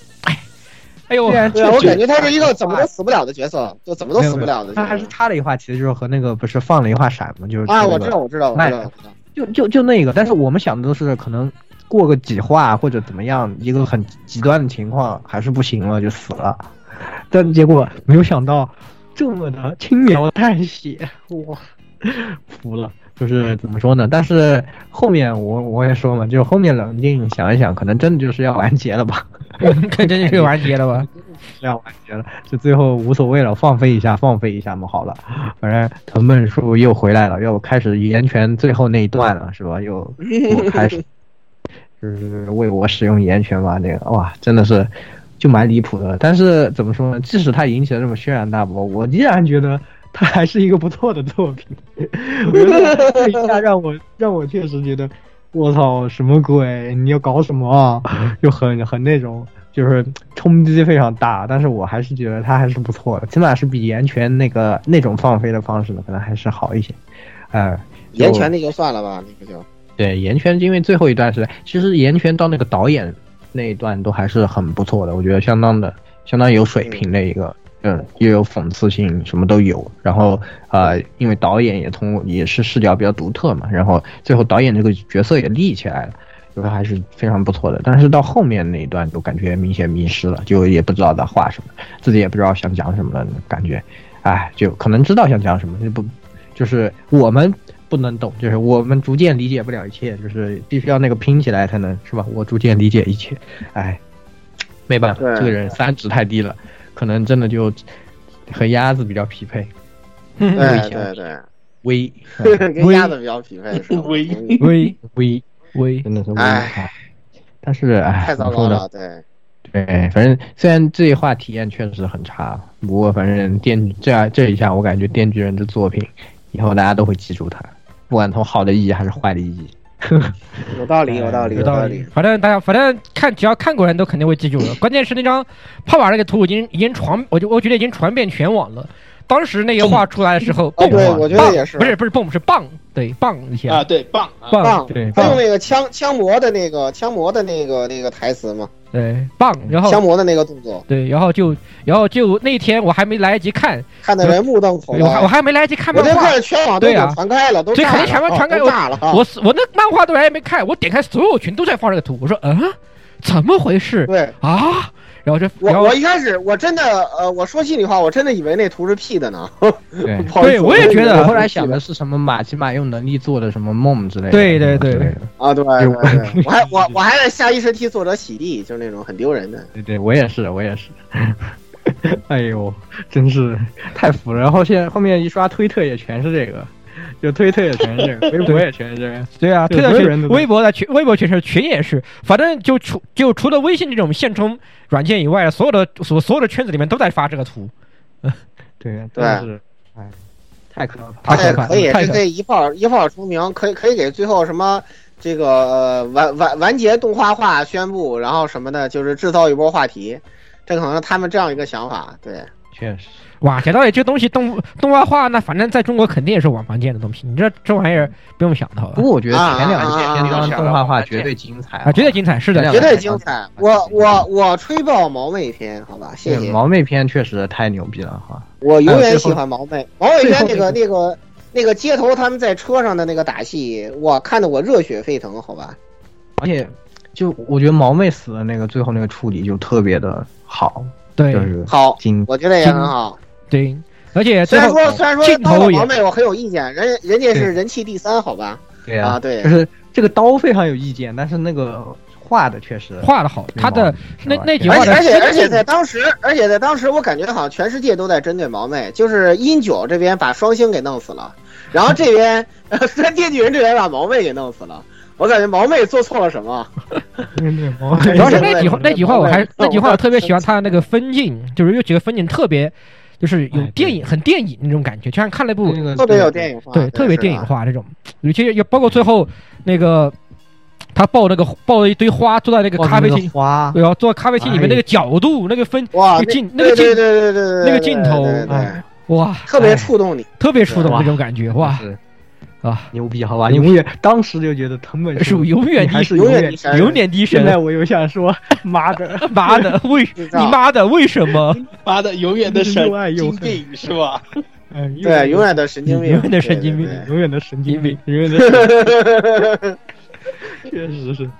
哎，哎呦，对啊，我感觉他是一个怎么都死不了的角色，就怎么都死不了的。他还是插了一话，其实就是和那个不是放了一话闪嘛，就是啊，我知道，我知道，我知道，我知道。就就就那个，但是我们想的都是可能过个几话或者怎么样，一个很极端的情况还是不行了就死了，但结果没有想到这么的轻描淡写，哇，服了。就是怎么说呢？但是后面我我也说嘛，就后面冷静想一想，可能真的就是要完结了吧，看真是完结了吧？要完结了，就最后无所谓了，放飞一下，放飞一下嘛，好了。反正藤本树又回来了，又开始岩泉最后那一段了，是吧？又我开始 就是为我使用岩泉吧，那个哇，真的是就蛮离谱的。但是怎么说呢？即使它引起了这么轩然大波，我依然觉得它还是一个不错的作品。我觉得这一下让我让我确实觉得，我操，什么鬼？你要搞什么啊？就很 很那种。就是冲击非常大，但是我还是觉得他还是不错的，起码是比岩泉那个那种放飞的方式呢，可能还是好一些。呃，岩泉那就算了吧，那个就对岩泉，因为最后一段是，其实岩泉到那个导演那一段都还是很不错的，我觉得相当的相当有水平的一个，嗯，又有讽刺性，什么都有。然后呃，因为导演也通过也是视角比较独特嘛，然后最后导演这个角色也立起来了。就是还是非常不错的，但是到后面那一段就感觉明显迷失了，就也不知道在画什么，自己也不知道想讲什么了，感觉，哎，就可能知道想讲什么，就不，就是我们不能懂，就是我们逐渐理解不了一切，就是必须要那个拼起来才能，是吧？我逐渐理解一切，哎，没办法，这个人三值太低了，可能真的就和鸭子比较匹配，嗯。对对对，微跟鸭子比较匹配是吧？微。微微微，真的是微，哎哎但是哎，太怎么说呢？糟糕了，对。对，反正虽然这一话体验确实很差，不过反正电这样这一下，我感觉电锯人的作品以后大家都会记住他，不管从好的意义还是坏的意义。有道理，有道理，有道理理。。反正大家反正看，只要看过人都肯定会记住的。关键是那张泡泡那个图已经已经传，我就我觉得已经传遍全网了。当时那个画出来的时候，哦，对，蹦我觉得也是。不是不是蹦是棒，对棒一下。啊，对，棒啊，棒棒，对他用那个枪枪魔的那个枪魔的那个那个台词嘛，对棒，然后。枪魔的那个动作，对，然后就然后就那天我还没来得及看，看的人目瞪口我还我。还没来得及看漫画，看全网都已对啊。经传开了，都这肯定全网传开都炸了啊。我我那漫画都还没看，我点开所有群都在放这个图，我说嗯，怎么回事？对。啊？然后这我然后我一开始我真的呃，我说心里话，我真的以为那图是 P 的呢。对，我也觉得我后来想的是什么马奇马用能力做的什么梦之类的。对对对啊，对对对，我还我我还在下意识替作者洗地，就是那种很丢人的。对对，我也是，我也是。哎呦，真是太服了。然后现在后面一刷推特也全是这个，就推特也全是这个，微博也全是这个。对啊，推特群所有人微博的群、微博全是群也是，反正就除就除了微信这种现充软件以外，所有的所所有的圈子里面都在发这个图。对，真对的是，哎，太可怕了。太可怕了可以，可这可以一炮一炮出名，可以可以给最后什么这个呃完完完结动画化宣布，然后什么的，就是制造一波话题。这可能是他们这样一个想法，对，确实，哇，讲道理，这东西动动画化，那反正在中国肯定也是网房见的东西。你这这玩意儿不用想的好吧不？过我觉得前两啊啊啊季片啊当动画化绝对精彩啊，绝对精彩，是的，绝对精彩。我我我吹爆毛妹篇，好吧，谢谢。对毛妹篇确实太牛逼了哈。我永远喜欢毛妹，毛妹篇那个那个那个街头他们在车上的那个打戏，哇，看得我热血沸腾，好吧。而且，就我觉得毛妹死的那个最后那个处理就特别的好，对就是好，我觉得也很好。对，而且虽然说虽然说镜头也刀毛妹我很有意见，人人家是人气第三，好吧？对啊对就是这个刀非常有意见，但是那个画的确实画的好，他的那那几对而且画的而且而且在当时，而且在当时，我感觉好像全世界都在针对毛妹，就是英九这边把双星给弄死了，然后这边呃 三电锯人这边把毛妹给弄死了。我感觉毛妹做错了什么？主要是那几话那几话我还那几话我特别喜欢他。的那个分镜，就是有几个分镜特别，就是有电影很电影那种感觉，就像看了一部那个特别有电影化，对特别电影。化这种，尤其也包括最后那个他抱那个抱了一堆花坐在那个咖啡厅，花，对啊，坐在咖啡厅里面哎那个角度那个分哇，那个镜那个镜对对对对对对，那个镜头哇，特别哎触动你。特别触动哇那种感觉哇是啊，牛逼，好吧，永远当时就觉得藤本树永远低是永远低神永远低神，现在我又想说，妈的，妈的为你妈的为什么？妈的，永远的神经病是吧？嗯 对，永远的神经病，永远的神经病。永远的神经病，永远的神经病，对确实是，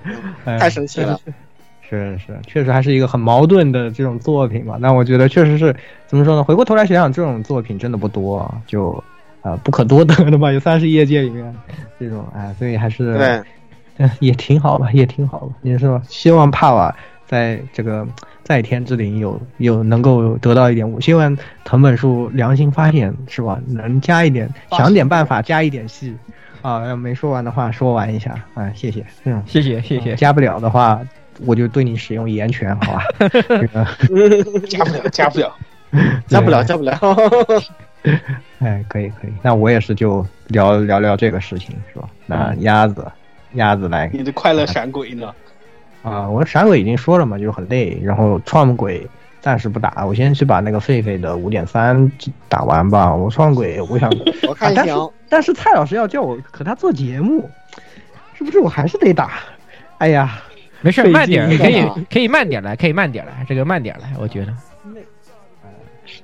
哎太神奇了。是是，确实还是一个很矛盾的这种作品吧。但我觉得确实是怎么说呢？回过头来想想，这种作品真的不多啊，就啊、呃不可多得的吧，也算是业界里面这种哎，所以还是对，嗯也挺好吧，也挺好吧，也是吧。希望帕瓦在这个在天之灵有有能够得到一点，我希望藤本树良心发现是吧？能加一点，想点办法加一点戏啊。要没说完的话说完一下，啊，谢谢。嗯，谢谢谢谢，加不了的话，我就对你使用言权，好吧？这个，加不了，加不了。加不了，加不了。哎，可以可以，那我也是就聊聊聊这个事情，是吧？那鸭子，鸭子来你的快乐闪鬼呢？啊，我闪鬼已经说了嘛，就是很累，然后创鬼暂时不打，我先去把那个狒狒的五点三打完吧。我创鬼，我想，我看啊但是行，但是蔡老师要叫我和他做节目，是不是我还是得打？哎呀，没事慢点你，可以吧可以慢点来，可以慢点来，这个慢点来，我觉得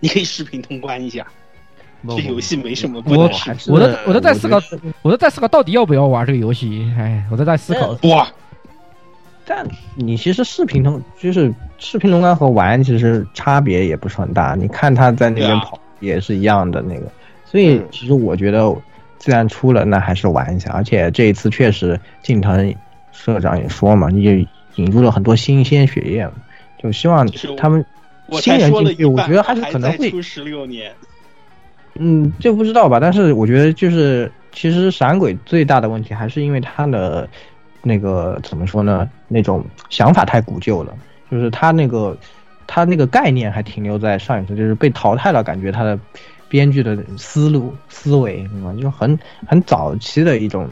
你可以视频通关一下。不这游戏没什么不我都我都在思考我都在思考到底要不要玩这个游戏，哎，我都在思考。哇，但你其实视频通就是视频通关和玩其实差别也不是很大，你看他在那边跑也是一样的那个，所以嗯其实我觉得既然出了，那还是玩一下。而且这一次确实近藤社长也说嘛，也引入了很多新鲜血液，就希望他们新人进去，我半，觉得还是可能会十六年。嗯，就不知道吧？但是我觉得就是，其实闪鬼最大的问题还是因为他的那个怎么说呢？那种想法太古旧了。就是他那个他那个概念还停留在上一次，就是被淘汰了，感觉他的编剧的思路思维，是吗？就很很早期的一种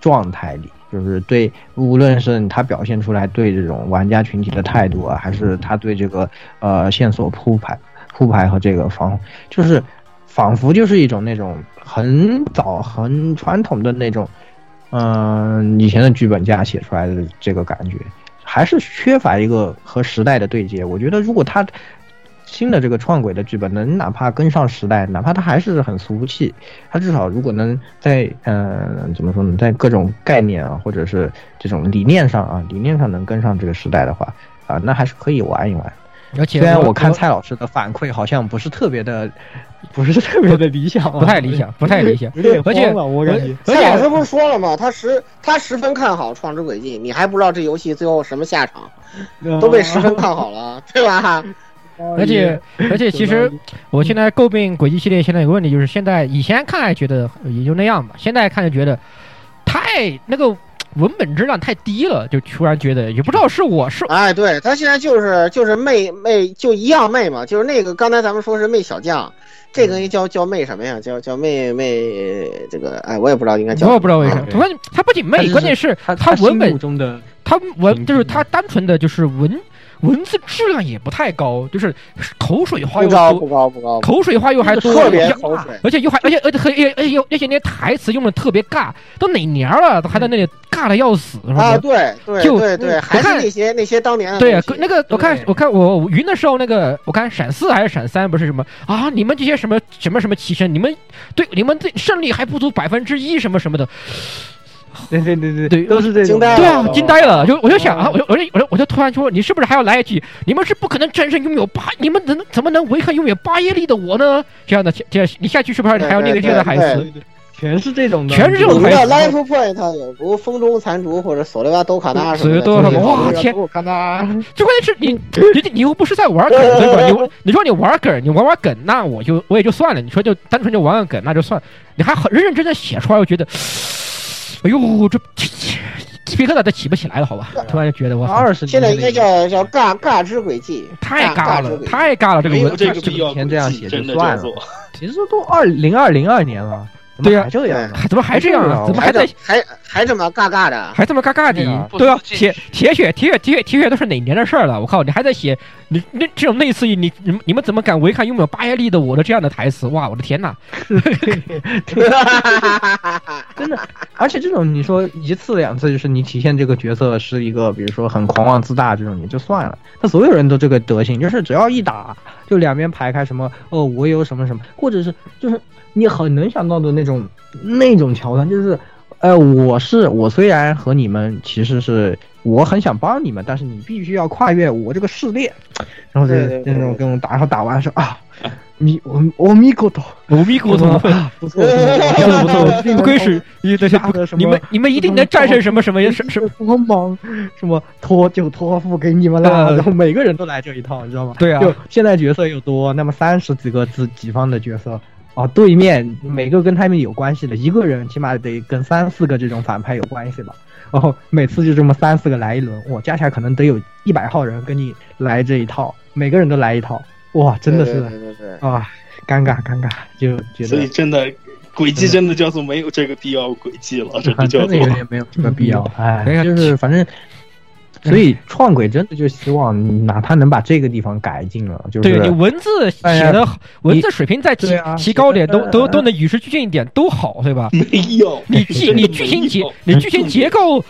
状态里，就是对无论是他表现出来对这种玩家群体的态度啊，还是他对这个呃线索铺排铺排和这个防，就是仿佛就是一种那种很早很传统的那种。嗯，以前的剧本家写出来的这个感觉，还是缺乏一个和时代的对接。我觉得，如果他新的这个创轨的剧本能哪怕跟上时代，哪怕他还是很俗气，他至少如果能在嗯怎么说呢，在各种概念啊，或者是这种理念上啊，理念上能跟上这个时代的话啊，那还是可以玩一玩。而且虽然我看蔡老师的反馈好像不是特别的，不是特别的理想啊，不太理想，不太理想。有点而且慌了，我感觉。而且蔡老师不是说了吗？他十他十分看好《创之轨迹》，你还不知道这游戏最后什么下场，都被十分看好了，对吧？而且而且，其实我现在诟病轨迹系列，现在有个问题就是，现在以前看还觉得也就那样吧，现在看就觉得太那个文本质量太低了，就突然觉得也不知道是我是哎，对他现在就是就是媚媚就一样媚嘛，就是那个刚才咱们说是媚小将，这个叫叫媚什么呀？叫叫媚媚这个哎，我也不知道应该叫。我也不知道为什么关键他不仅媚，关键是他他文本中的他文就是他单纯的就是文文字质量也不太高，就是口水话又不高多，不高不高，口水话又还多，特别口水。而且又还，而且而且而且而且又而且那些台词用的特别尬，都哪年了，都还在那里尬的要死，是吧？啊，对对就对对，还是那些那些当年的对呀东，西那个我看我看我我云的时候，那个我看闪四还是闪三，不是什么啊？你们这些什么什么什么齐声，你们对你们这胜利还不足百分之一什么什么的，对对对对对都是这种惊呆了对啊，哦惊呆了。就我就想啊，我就我就我就我就突然说，你是不是还要来一句？你们是不可能战胜拥有八，你们能怎么能违抗拥有八耶力的我呢？这样的这样，你下去是不是还要念个这样的台词？全是这种的，全是这种台词 Life Point 有如风中残烛或者索雷瓦多卡纳什么的，哇天我看他最关键是你你你又不是在玩梗对吧？你 你说你玩梗，你玩玩梗，那我就我也就算了。你说就单纯就玩玩梗，那就算。你还很认认真真写出来，我觉得，哎呦，这鸡皮疙瘩都起不起来了，好吧？突然就觉得我操二十现在应该叫叫尬尬之轨迹，太尬了，太尬了，这个文这个必要，以前这样写就算了其实都二零二零二年了，对呀还这样呢？怎么还这样啊？怎么还在还还这么尬尬的？还这么尬尬的对啊？铁铁血铁血铁血铁血都是哪年的事儿了？我靠，你还在写你那这种类似于你你们你们怎么敢违抗拥有八耶力的我的这样的台词？哇，我的天呐！真的，而且这种你说一次两次，就是你体现这个角色是一个，比如说很狂妄自大这种，也就算了。他所有人都这个德行，就是只要一打，就两边排开什么哦，我有什么什么，或者是就是你很能想到的那种那种桥段，就是呃，我是我虽然和你们其实是我很想帮你们，但是你必须要跨越我这个试炼，然后就那种跟我打，然后打完说啊。米我我米狗头，我咪咕头，不错，不错，不错，不愧是你这些不你们你们一定能战胜什么什么什什光芒，什么托就托付给你们了，然后每个人都来这一套，你知道吗？对啊就现在角色又多，那么三十几个自己方的角色。哦，对面每个跟他们有关系的一个人，起码得跟三四个这种反派有关系吧。然后每次就这么三四个来一轮，我，加起来可能得有一百号人跟你来这一套，每个人都来一套，哇，真的是对对对对，啊，尴尬尴尬，就觉得所以得真的轨迹真的叫做没有这个必要轨迹了，真的叫做真的有点没有这个必要，哎哎呀，就是反正。所以创鬼真的就希望你哪怕能把这个地方改进了，就是对你文字写的好，文字水平再提啊提高点，都都都能与时俱进一点，都好，对吧？没有。你剧 你剧情结你剧情结构，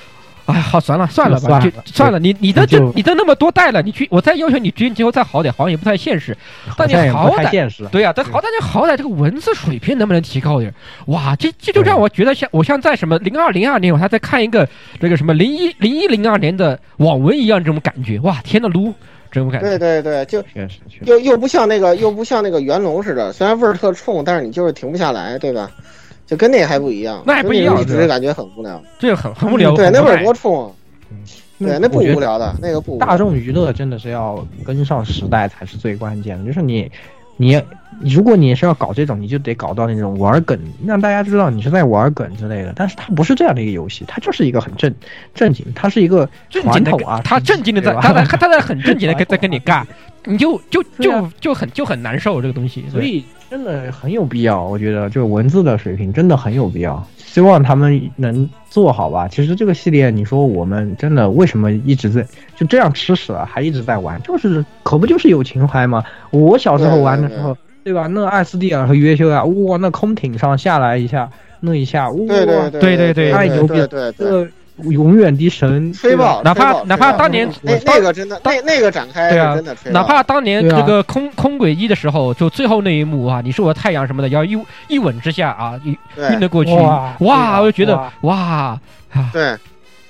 哎，好算了算了吧，就算了。你你的就这你都那么多代了，你去我再要求你剧情结构再好点，好像也不太现实。但你好歹现实。对呀、但好歹你好歹这个文字水平能不能提高点？哇，这这就让我觉得像我像在什么零二零二年，我还在看一个这个什么零一零一零二年的网文一样，这种感觉。哇，天呐，撸这种感觉。对对对，就。又又不像那个又不像那个元龙似的，虽然味儿特冲，但是你就是停不下来，对吧？就跟那还不一样，那还不一样只是感觉很无聊。这个很很无聊。对，那会儿多冲啊！对，那不无聊的，那个不大众娱乐真的是要跟上时代才是最关键的，就是你你如果你是要搞这种，你就得搞到那种玩梗，让大家知道你是在玩梗之类的。但是它不是这样的一个游戏，它就是一个很正正经，它是一个正经的传统啊，它正经的在对吧他在它在很正经的 跟在跟你尬，你就就就就很就很难受这个东西。所以真的很有必要，我觉得这个文字的水平真的很有必要。希望他们能做好吧。其实这个系列，你说我们真的为什么一直在就这样吃屎了，还一直在玩？就是可不就是有情怀吗？我小时候玩的时候，对吧？那艾斯蒂尔和约修亚，哇，那空艇上下来一下，那一下，哇，对对对太牛逼了，这个永远的神，吹爆，哪怕哪怕当年那那个真的那那个展开对啊真的吹，哪怕当年这个空空轨一的时候，就最后那一幕啊，你是我的太阳什么的，要一一吻之下啊，晕晕对得过去，哇我就觉得哇对。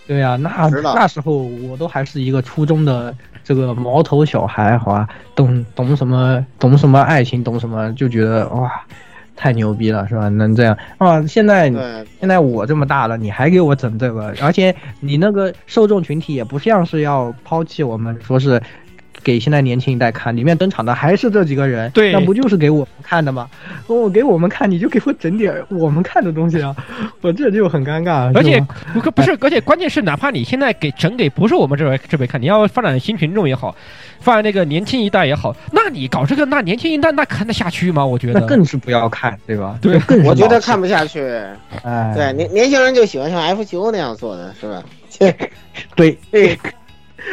对啊、那那时候我都还是一个初中的这个毛头小孩，好吧，懂懂什么懂什么爱情，懂什么就觉得哇，太牛逼了，是吧？能这样啊？现在现在我这么大了，你还给我整这个，而且你那个受众群体也不像是要抛弃我们，说是。给现在年轻一代看，里面登场的还是这几个人，对那不就是给我们看的吗？我给我们看，你就给我整点我们看的东西啊，我这就很尴尬。而且不可不是，而且关键是，哪怕你现在给整给不是我们这边这边看，你要发展新群众也好，发展那个年轻一代也好，那你搞这个，那年轻一代那看得下去吗？我觉得那更是不要看，对吧？对更是我觉得看不下去。哎，对年年轻人就喜欢像 F 九那样做的，是吧？对 对，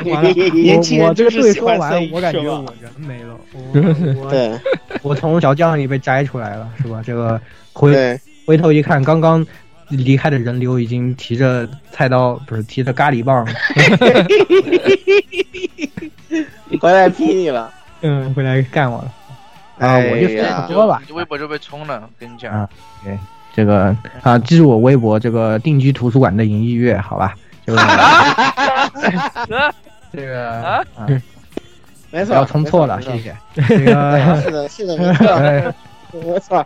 完了，我我这个队说完我感觉我人没了。我 我对我从小将里被摘出来了，是吧？这个回回头一看，刚刚离开的人流已经提着菜刀，不是提着咖喱棒，回来踢你了。嗯，回来干我了。啊，哎我就说吧。你微博就被冲了，跟你讲啊，这个啊，记住我微博这个定居图书馆的银翼月，好吧？这个这个啊啊，没错，不要冲错了，谢。谢。这个是的，是的，没错，哎没错。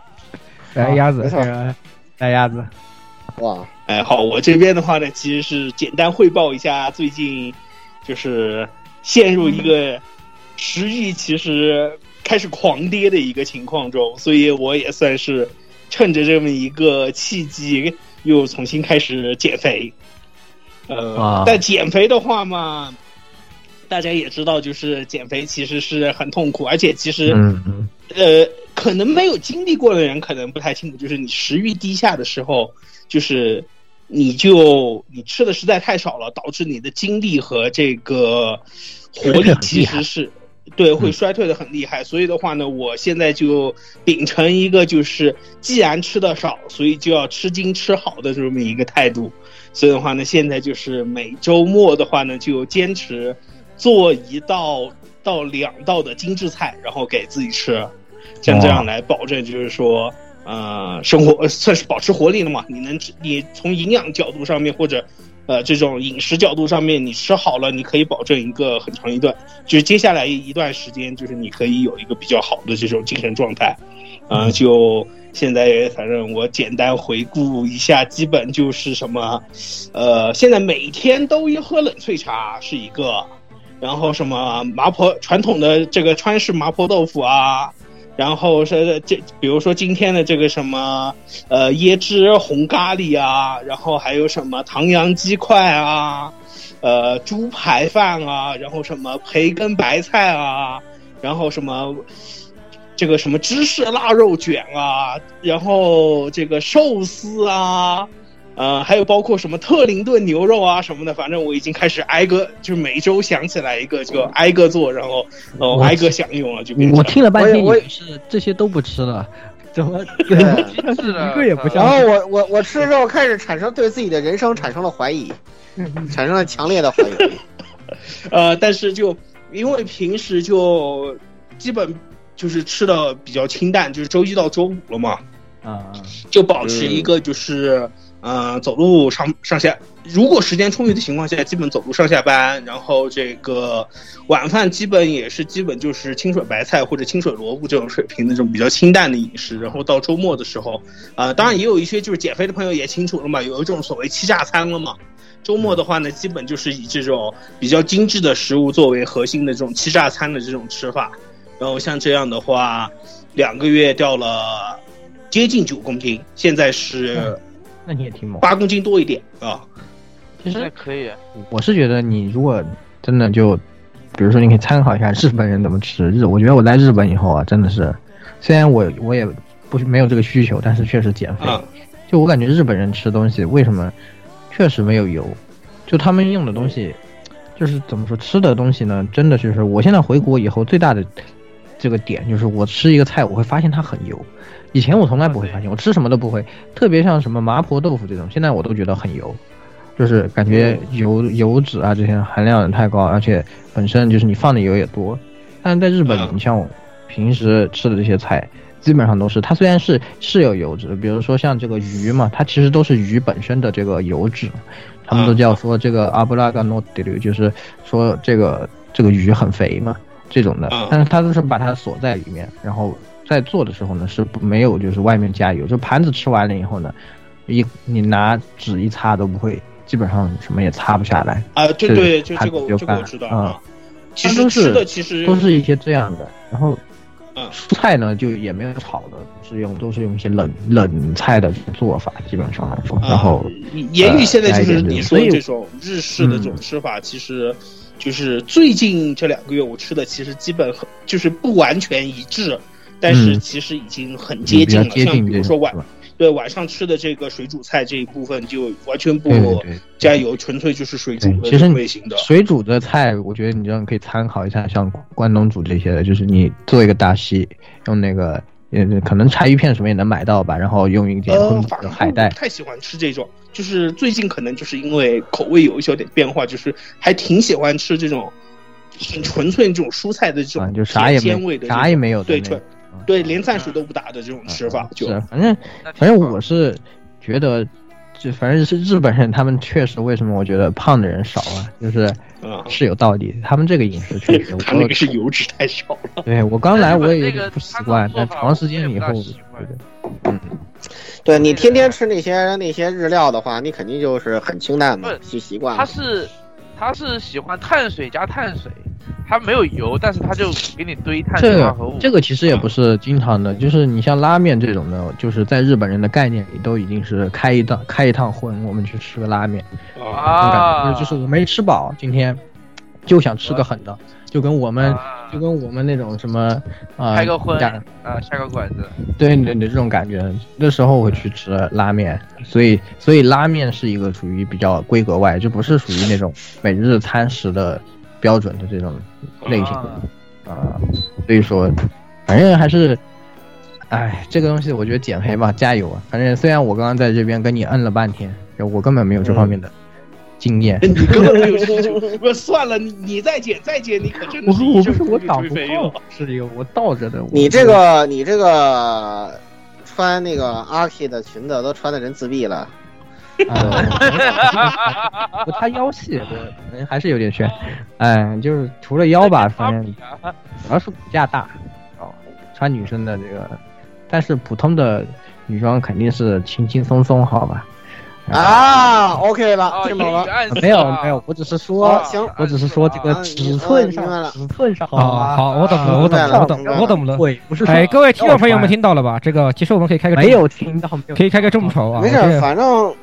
来鸭子，没错这个来鸭子，哇，哎，好，我这边的话呢，其实是简单汇报一下最近就是陷入一个食欲其实开始狂跌的一个情况中，所以我也算是趁着这么一个契机，又重新开始减肥。呃，啊但减肥的话嘛，大家也知道，就是减肥其实是很痛苦，而且其实、呃，可能没有经历过的人可能不太清楚，就是你食欲低下的时候，就是你就你吃的实在太少了，导致你的精力和这个活力其实是。对，会衰退的很厉害，所以的话呢，我现在就秉承一个就是，既然吃的少，所以就要吃精吃好的这么一个态度。所以的话呢，现在就是每周末的话呢，就坚持做一道到两道的精致菜，然后给自己吃，像这样来保证，就是说，呃，生活算是保持活力了嘛。你能吃，你从营养角度上面或者。呃，这种饮食角度上面，你吃好了，你可以保证一个很长一段，就是接下来一段时间，就是你可以有一个比较好的这种精神状态。呃，就现在反正我简单回顾一下，基本就是什么，呃，现在每天都一喝冷萃茶是一个，然后什么麻婆传统的这个川式麻婆豆腐啊，然后是这比如说今天的这个什么呃椰汁红咖喱啊，然后还有什么唐扬鸡块啊，呃猪排饭啊，然后什么培根白菜啊，然后什么。这个什么芝士腊肉卷啊，然后这个寿司啊，呃，还有包括什么特林顿牛肉啊什么的，反正我已经开始挨个，就是每周想起来一个就挨个做，然后呃我挨个享用了，就变成我听了半天，你我也是这些都不吃了，怎么对是的？一个也不然后我我我吃了之后开始产生对自己的人生产生了怀疑，产生了强烈的怀疑。呃，但是就因为平时就基本就是吃的比较清淡，就是周一到周五了嘛，啊？就保持一个就是、呃走路上上下，如果时间充裕的情况下，基本走路上下班，然后这个晚饭基本也是基本就是清水白菜或者清水萝卜这种水平的这种比较清淡的饮食，然后到周末的时候，啊、当然也有一些就是减肥的朋友也清楚了嘛，有一种所谓欺诈餐了嘛。周末的话呢，基本就是以这种比较精致的食物作为核心的这种欺诈餐的这种吃法。然后像这样的话，两个月掉了接近九公斤，现在是那你也挺猛。八公斤多一点啊。其实那可以，我是觉得你如果真的就，比如说你可以参考一下日本人怎么吃日，我觉得我在日本以后啊，真的是，虽然我我也不是没有这个需求，但是确实减肥。啊就我感觉日本人吃东西为什么确实没有油，就他们用的东西，就是怎么说吃的东西呢？真的就是我现在回国以后最大的这个点就是我吃一个菜，我会发现它很油。以前我从来不会发现，我吃什么都不会，特别像什么麻婆豆腐这种，现在我都觉得很油，就是感觉油。油脂啊这些含量太高，而且本身就是你放的油也多。但是在日本嗯，你像我平时吃的这些菜，基本上都是它虽然是是有油脂，比如说像这个鱼嘛，它其实都是鱼本身的这个油脂，他们都叫说这个阿布拉嘎诺德就是说这个这个鱼很肥嘛这种的。嗯，但是它都是把它锁在里面，然后在做的时候呢是不没有就是外面加油，就盘子吃完了以后呢，一你拿纸一擦都不会，基本上什么也擦不下来，啊，对对，就它这个这个我知道嗯啊。其它都是实吃的其实都是一些这样的，然后嗯蔬菜呢就也没有炒的，是用都是用一些冷冷菜的做法，基本上来说，然后啊言语现在就是呃你说这种日式的这种吃法，其实就是最近这两个月我吃的，其实基本很就是不完全一致，但是嗯其实已经很接近了。像比如说晚对晚上吃的这个水煮菜这一部分，就完全不加油，纯粹就是水煮其实你类型的。水煮的菜，我觉得你这样可以参考一下，像关东煮这些的，就是你做一个大西，用那个呃可能柴鱼片什么也能买到吧，然后用一点海带不，太喜欢吃这种，就是最近可能就是因为口味有一小点变化，就是还挺喜欢吃这种很纯粹这种蔬菜的这啊，种就啥也没啥也没有的对对连战术都不打的这种吃法，就是，反正反正我是觉得，就反正是日本人，他们确实为什么我觉得胖的人少啊，就是啊，是有道理，他们这个饮食确实，他那我个是油脂太少了。对我刚来我也有点不习惯，但长时间以后，嗯，对你天天吃那些那些日料的话，你肯定就是很清淡嘛，不习习惯了。他是他是喜欢碳水加碳水，他没有油，但是它就给你堆碳这化合物。这个其实也不是经常的，就是你像拉面这种的，就是在日本人的概念里都已经是开一趟开一趟荤，我们去吃个拉面，啊，我啊，感觉就是我没吃饱，今天就想吃个狠的，就跟我们啊。就跟我们那种什么啊，开个荤啊，下个馆子。对对对，这种感觉，那时候我会去吃拉面，所以所以拉面是一个属于比较规格外，就不是属于那种每日餐食的标准的这种类型啊的啊，所以说，反正还是，哎，这个东西我觉得减肥嘛，加油啊！反正虽然我刚刚在这边跟你摁了半天，我根本没有这方面的经验，你根本没有 需求。不算了，你你再减再减，你可真的我是我不是我长不堆肥肉胖。，是一个我倒着的。你这个你这个穿那个阿 K 的裙子都穿的人自闭了。啊，他腰细，对，可能还是有点悬。哎，就是除了腰吧，反正主要是骨架大哦，穿女生的这个，但是普通的女装肯定是轻轻松松，好吧？啊，OK 了，啊，听懂了。没有啊没有，我只是哦说，行我只是说这个啊尺寸上，尺寸上，啊，吧？好，我懂了，我懂了，我懂了，我懂了。对，不是哎，各位听众朋友们听到了吧？这个其实我们可以开个穿没有听到没有？可以开个众筹啊。没事反正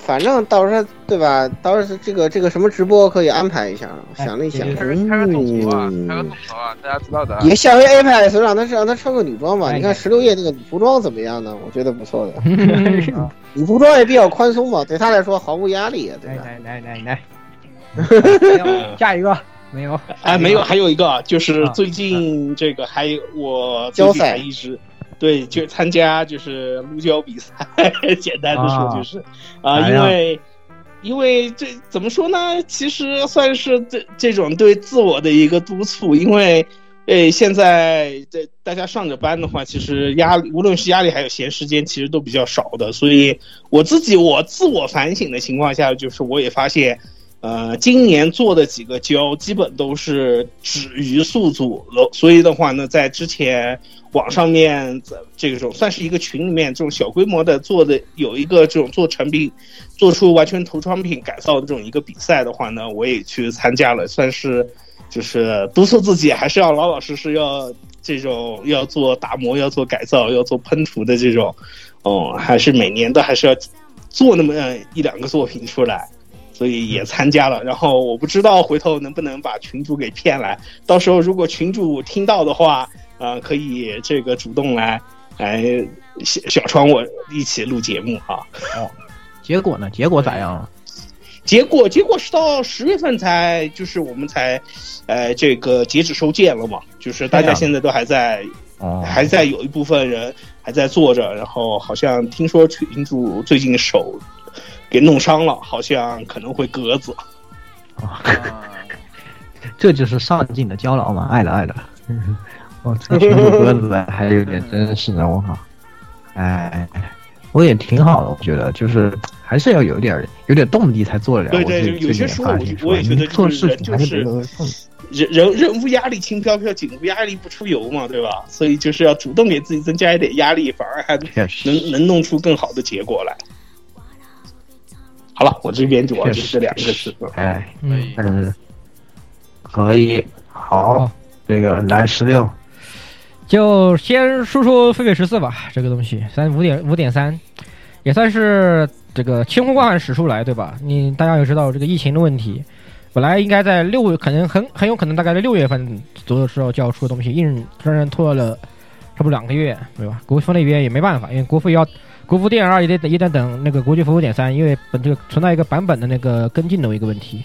反正到时候对吧？到时候这个这个什么直播可以安排一下。想了一想，哎开个开个众筹啊，开个嗯众，筹啊，大家知道的啊。也下回 Apex 让他让他穿个女装吧。哎你看十六夜那个女服装怎么样呢？我觉得不错的，啊 女服装也比较宽松嘛，对他来说毫无压力啊，对吧？来来来来来，没有 下一个没有？哎，没有，还有一个啊就是啊最近这个还有我最近交赛还一直对就参加就是撸胶比赛，简单的说就是啊，因为因为这怎么说呢？其实算是这这种对自我的一个督促，因为。诶，现在这大家上着班的话，其实压力，无论是压力还有闲时间，其实都比较少的。所以我自己我自我反省的情况下，就是我也发现，呃，今年做的几个胶基本都是止于宿主了，所以的话呢，在之前网上面这种算是一个群里面这种小规模的做的有一个这种做成品，做出完全涂装品改造的这种一个比赛的话呢，我也去参加了，算是就是督促自己还是要老老实实要这种要做打磨、要做改造、要做喷涂的这种，哦，还是每年都还是要做那么一两个作品出来。所以也参加了，然后我不知道回头能不能把群主给骗来。到时候如果群主听到的话，呃，可以这个主动来来小小窗我一起录节目哈。哦，结果呢？结果咋样了？结果结果是到十月份才就是我们才，呃，这个截止收件了嘛。就是大家现在都还在，啊，还在有一部分人还在做着，然后好像听说群主最近手。给弄伤了，好像可能会鸽子。啊，这就是上进的交劳嘛，爱了爱了。我这群主鸽子还有点真是的，我靠！哎，我也挺好的，我觉得就是还是要有点有点动力才做得了。对对，有些时候我我也觉得做事情还是 人人人无压力轻飘飘，井无压力不出油嘛，对吧？所以就是要主动给自己增加一点压力，反而还能能弄出更好的结果来。好了，我这边主要就是这两个事。哎，嗯，可以，好，这个来十六，就先说说飞跃十四吧。这个东西，三五点五点三，也算是这个清空惯史书来，对吧？你大家也知道这个疫情的问题，本来应该在六，可能很很有可能大概在六月份左右的时候就要出的东西，硬让人拖了差不多两个月，对吧？国服那边也没办法，因为国服要。国服电二也得也得等那个国际服务点三，因为本这个存在一个版本的那个跟进的一个问题，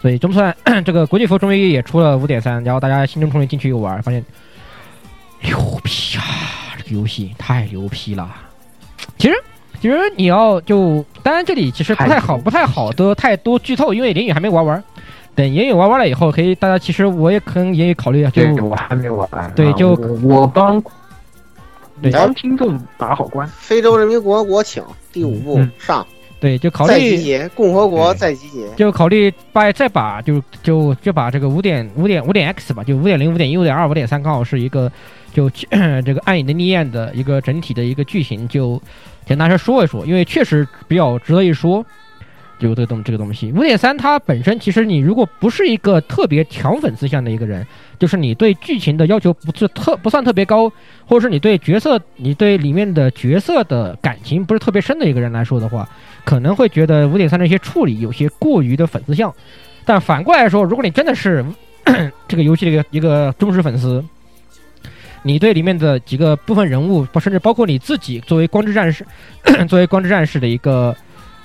所以总算 这个国际服终于也出了五点三，然后大家心中终于进去一玩，发现牛逼啊！这个游戏太牛逼了。其实其实你要就当然这里其实不太好不太好的太多剧透，因为林雨还没玩完。等言语玩完了以后，可以大家其实我也可能言语考虑就我还没玩。对，就我帮。帮听众打好关。非洲人民共和国，请第五部上。对，就考虑再集结共和国，再集结。就考虑把再把就就就把这个五点五点五点 X 吧，就五点零、五点一、五点二、五点三，刚好是一个就 这个暗影的逆焰的一个整体的一个剧情，就简单说说一说，因为确实比较值得一说。就这个东这个东西，五点三它本身其实你如果不是一个特别强粉丝向的一个人，就是你对剧情的要求不是特不算特别高，或者是你对角色你对里面的角色的感情不是特别深的一个人来说的话，可能会觉得五点三的一些处理有些过于的粉丝向。但反过来说，如果你真的是 这个游戏的一个一个忠实粉丝，你对里面的几个部分人物，甚至包括你自己作为光之战士，作为光之战士的一个。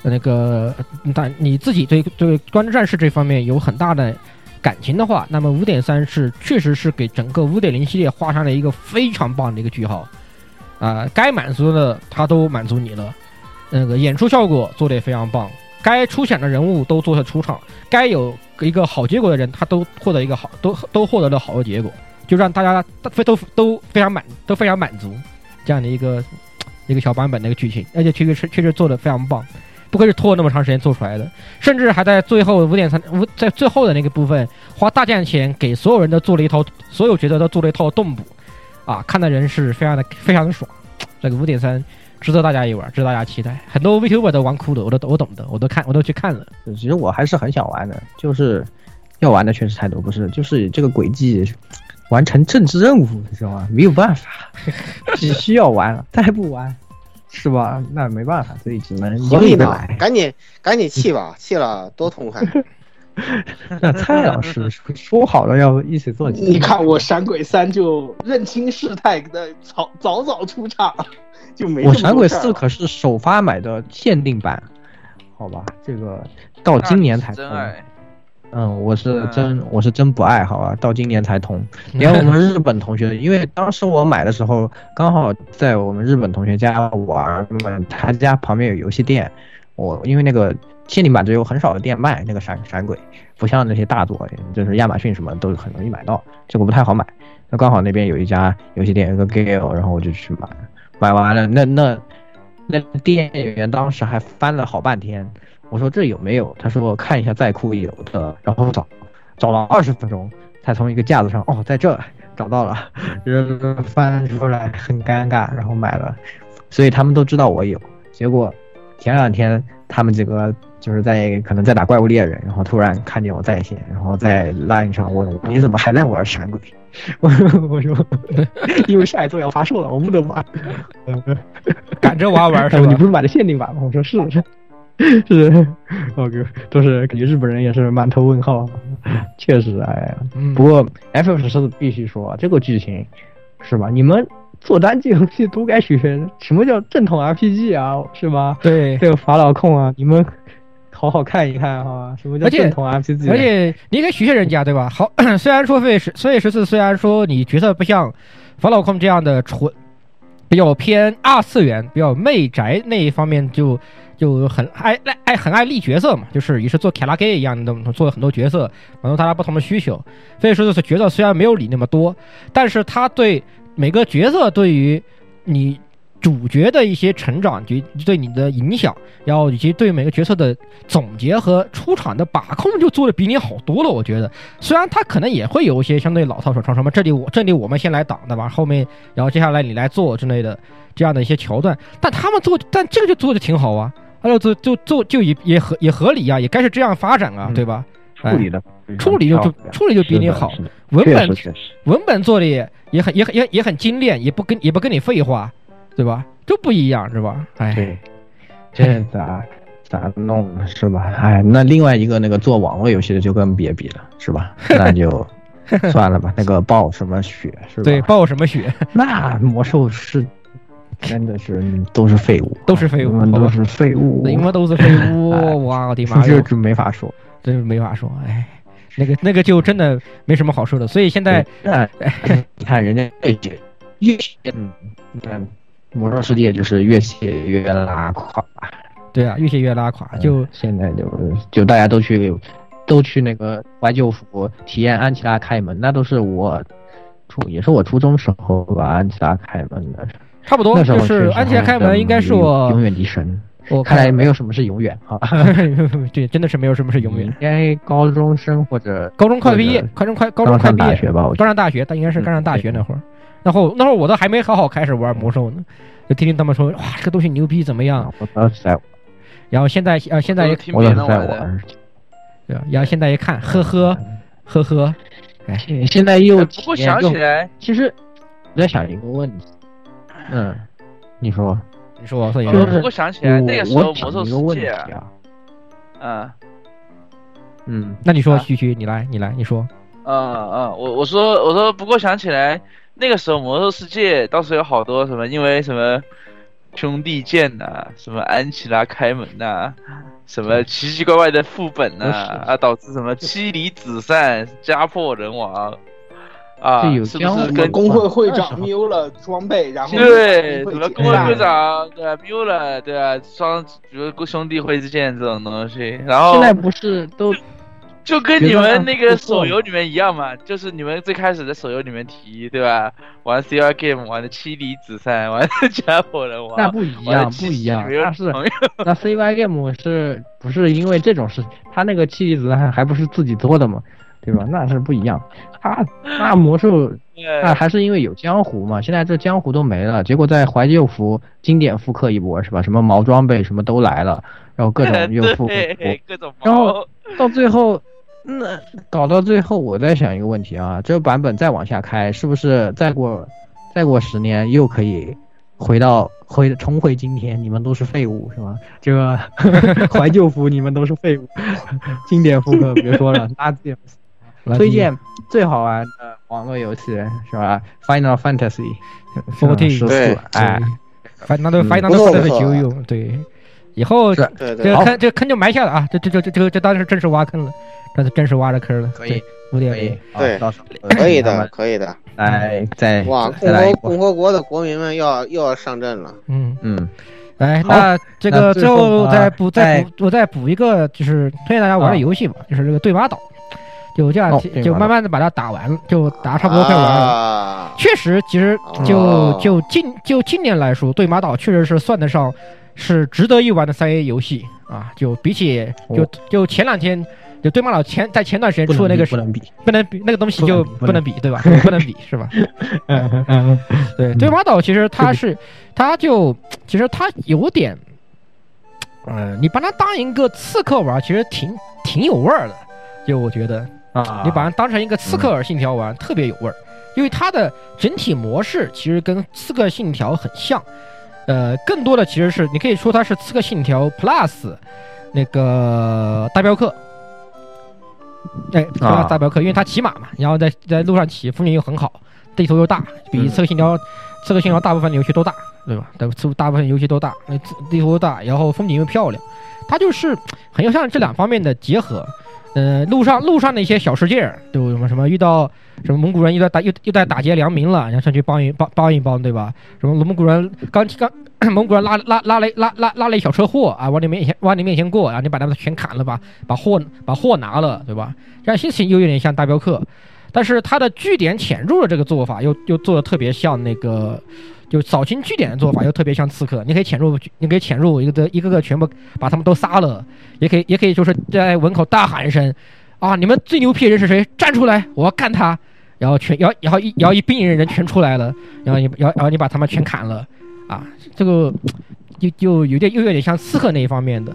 那个，但你自己对对《光之战士》这方面有很大的感情的话，那么五点三是确实是给整个五点零系列画上了一个非常棒的一个句号，啊，该满足的他都满足你了，那个演出效果做的也非常棒，该出场的人物都做了出场，该有一个好结果的人他都获得一个好，都都获得了好的结果，就让大家都都都非常满都非常满足这样的一个一个小版本的一个剧情，而且确确实确实做的非常棒。不愧是拖了那么长时间做出来的，甚至还在最后五点三五在最后的那个部分花大价钱给所有人都做了一套，所有角色都做了一套动补，啊，看的人是非常的非常的爽。这个五点三值得大家一玩，值得大家期待。很多 VTuber 都玩哭的，我都我懂的，我都看我都去看了。其实我还是很想玩的，就是要玩的确实太多，不是就是这个轨迹完成政治任务，你知道吗？没有办法，只需要玩了，再不玩。是吧？那没办法，所以只能合理的赶紧赶紧弃吧，弃了多痛快。那蔡老师说好了要一起做，你看我闪鬼三就认清事态的早早早出场，就没我闪鬼四可是首发买的限定版，好吧，这个到今年才真爱。嗯，我是真我是真不爱好啊，到今年才通。连我们日本同学，因为当时我买的时候刚好在我们日本同学家玩嘛，他家旁边有游戏店。我因为那个限定版只有很少的店卖那个闪闪鬼，不像那些大作，就是亚马逊什么都很容易买到，这个不太好买。那刚好那边有一家游戏店，有个 Gale，然后我就去买，买完了那那那店员当时还翻了好半天。我说这有没有？他说我看一下在库有的，然后找，找了二十分钟才从一个架子上哦，在这找到了，翻出来很尴尬，然后买了，所以他们都知道我有。结果前两天他们几个就是在可能在打怪物猎人，然后突然看见我在线，然后在 Line 上问我你怎么还在玩闪鬼？我 我说因为下一座要发售了，我不能玩。赶着玩玩 是吧他说你不？是买的限定版吗？我说是 是是，OK，都是感觉日本人也是满头问号，确实哎呀。嗯不过 F 十四必须说这个剧情是吧？你们做单机游戏都该学学什么叫正统 RPG 啊，是吧？对，这个法老控啊，你们好好看一看哈，什么叫正统 RPG？而且你应该学学人家对吧？好，虽然说费十所以十四虽然说你角色不像法老控这样的纯，比较偏二次元，比较媚宅那一方面就就很爱爱爱很爱立角色嘛，就是也是做卡拉 gay 一样的做了很多角色，满足大家不同的需求。所以说就是角色虽然没有你那么多，但是他对每个角色对于你主角的一些成长，就对你的影响，然后以及对每个角色的总结和出场的把控，就做的比你好多了。我觉得，虽然他可能也会有一些相对老套手创，什么这里我这里我们先来挡对吧，后面然后接下来你来做之类的这样的一些桥段，但他们做，但这个就做的挺好啊，他就做就做就也也合也合理啊，也该是这样发展啊，嗯对吧？处理的处理就就处理就比你好，文本。文本做的也也很也很也也很精炼，也不跟也不跟你废话，对吧？都不一样是吧？哎，对，这咋咋弄是吧？哎，那另外一个那个做网络游戏的就更别比了，是吧？那就 算了吧。那个爆什么血是吧？对，爆什么血？那魔兽是真的是都是废物，都是废物都是废物，你们都是废物，我的妈呀！这就没法说。真是没法说，哎，那个那个就真的没什么好说的。所以现在，那你看人家越写越写，嗯，嗯，魔兽世界就是越写越拉垮，对啊，越写越拉垮，就现在就就大家都去都去那个怀旧服体验安琪拉开门，那都是我初也是我初中时候吧，安琪拉开门的，差不多。就是安琪拉开门，应该是我永远的神。我看来没有什么是永远哈，对，真的是没有什么是永远应。该高中生或者高中快毕业或者，高中快高中快毕业刚上大学吧，我刚上大学，但应该是刚上大学那会儿。然后那会儿我都还没好好开始玩魔兽呢，就听听他们说，哇，这个东西牛逼怎么样？我当时在然后现在呃现在也我当时在玩对吧？然后现在一看，呵呵呵呵，哎，现现在又哎不过想起来，其实我在想一个问题，嗯，你说，你说所以就是呃不过想起来那个时候魔兽世界啊，啊，嗯。嗯，那你说啊旭旭，你来，你来，你说，嗯嗯，我我说我说，不过想起来那个时候魔兽世界当时有好多什么，因为什么兄弟剑呐、什么安琪拉开门呐、什么奇奇怪怪的副本呐、啊，导致什么妻离子散、家破人亡啊是不是跟工会会长丢了装备，然后对，什么工会会会长对吧，Miu 了对吧，双比如兄弟会之剑这种东西，然后现在不是都就跟你们那个手游里面一样嘛，就是你们最开始在手游里面提对吧，玩 CR game 玩的妻离子散，玩的 家破人亡，那不一样，不一样，那是朋友那 CY game 是不是因为这种事，他那个妻离子散还不是自己做的嘛，对吧？那是不一样，他那魔兽那还是因为有江湖嘛，现在这江湖都没了，结果在怀旧服经典复刻一波是吧？什么毛装备什么都来了，然后各种 又复刻各种然后到最后，那搞到最后，我在想一个问题啊，这个版本再往下开，是不是再过再过十年又可以回到回重回今天？你们都是废物是吧？这个 怀旧服你们都是废物，经典复刻别说了，垃圾。垃圾推荐最好玩的网络游戏是吧？Final Fantasy 14十对。四，哎，反那都嗯。反正不错都是不错九用，对，以后是对对。这个坑这个坑就埋下了啊，这这这这这个这当然是正式挖坑了，这是正式挖的坑了，可以对，五点可以零，，对啊到时候可以的，可以的。来再。哇，共和共，和国的国民们又要又要上阵了。嗯。嗯，来，那这个最后再补再再补我再补一个，就是推荐大家玩的啊游戏吧，就是这个对马岛，就这样就慢慢的把它打完，就打差不多快完了。啊，确实，其实就哦就近就近年来说，对马岛确实是算得上是值得一玩的三 A 游戏啊。就比起就哦就前两天就对马岛前在前段时间出的那个不能比，不能比那个东西就不能比不能不能比，对吧？不能比是吧？嗯嗯对，嗯对马岛其实它是，它就其实它有点，嗯，你把它当一个刺客玩，其实挺挺有味儿的。就我觉得，啊，你把它当成一个刺客信条玩，特别有味儿，因为它的整体模式其实跟刺客信条很像。呃，更多的其实是你可以说它是刺客信条 Plus 那个大镖客。哎，啊大镖客，因为它骑马嘛，然后在在路上骑，风景又很好，地图又大，比嗯刺客信条、刺客信条大部分的游戏都大，对吧？大大部分游戏都大，那地图都大，然后风景又漂亮，它就是很有像这两方面的结合。呃，路上路上的一些小世界，都什么什么遇到什么蒙古人又在打又又在打劫良民了，然后上去帮一帮帮一帮，对吧？什么蒙古人刚刚蒙古人拉拉拉了拉拉拉了一小车货啊，往你面前往你面前过，然后你把他们全砍了吧，把货把货拿了，对吧？这样心情又有点像大镖客，但是他的据点潜入的这个做法又又做的特别像那个。就扫清据点的做法又特别像刺客，你可以潜入，你可以潜入一个一个个全部把他们都杀了，也可以也可以就是在门口大喊一声，啊，你们最牛逼的人是谁？站出来，我要干他！然后全，然后然后一然后一兵人人全出来了，然后你然后然后你把他们全砍了，啊，这个就就有点又有点像刺客那一方面的，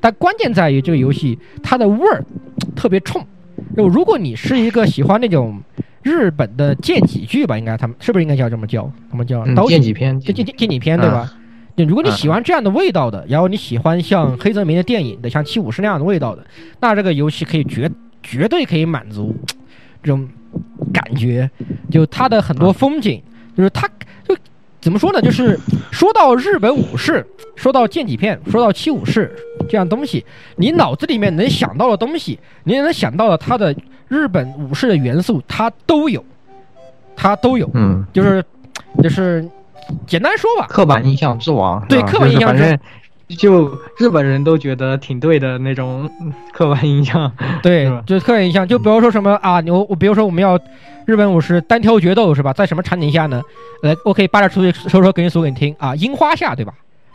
但关键在于这个游戏它的味儿特别冲，就如果你是一个喜欢那种日本的剑戟剧吧，应该他们是不是应该叫这么叫？他们叫嗯刀剑戟片，剑剑剑剑戟片对吧？就，如果你喜欢这样的味道的，然后你喜欢像黑泽明的电影的，像七武士那样的味道的，那这个游戏可以绝绝对可以满足这种感觉。就它的很多风景，就是它就怎么说呢？就是说到日本武士，说到剑戟片，说到七武士这样东西，你脑子里面能想到的东西，你能想到的它的日本武士的元素，它都有，它都有。嗯，就是就是简单说吧，刻板印象之王，对刻板印象之就日本人都觉得挺对的那种嗯 刻板印象，对是，就是刻板印象，就比如说什么啊，你我我比如说我们要日本武士单挑决斗是吧？在什么场景下呢？来，我可以扒着出去说说给你说给你听啊，樱花下对吧？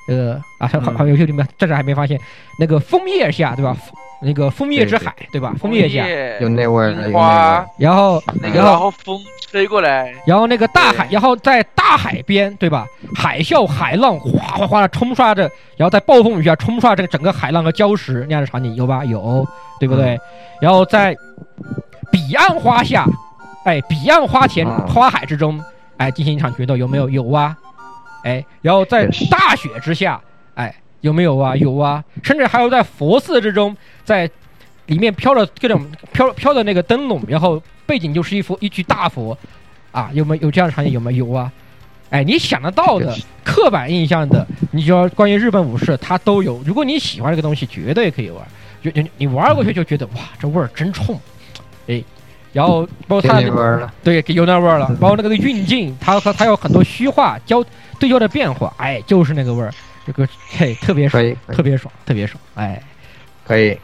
这个啊，好好游戏里面暂时还没发现那个枫叶下对吧？那个枫叶之海对吧？枫叶下，有那味儿的，有那味樱花儿，然后那个然后风吹过来，然后那个大海，然后在大海边，对吧？海啸、海浪哗哗哗的冲刷着，然后在暴风雨下冲刷这个整个海浪和礁石那样的场景有吧？有，对不对？然后在彼岸花下，哎，彼岸花前嗯花海之中，哎，进行一场决斗，有没有？有啊，哎，然后在大雪之下，哎，有没有啊？有啊，甚至还有在佛寺之中，在里面飘着各种飘飘的那个灯笼，然后背景就是一幅一具大佛，啊，有没有有这样的场景？有没有？有啊。哎，你想得到的刻板印象的，你就要关于日本武士，它都有。如果你喜欢这个东西，绝对可以玩。就就你玩过去就觉得哇，这味儿真冲，哎，然后包括有它的对，有那味儿了。包括那个运镜，它和它有很多虚化交对焦的变化，哎，就是那个味儿，这个嘿特别爽，特别爽，特别爽，哎，可以，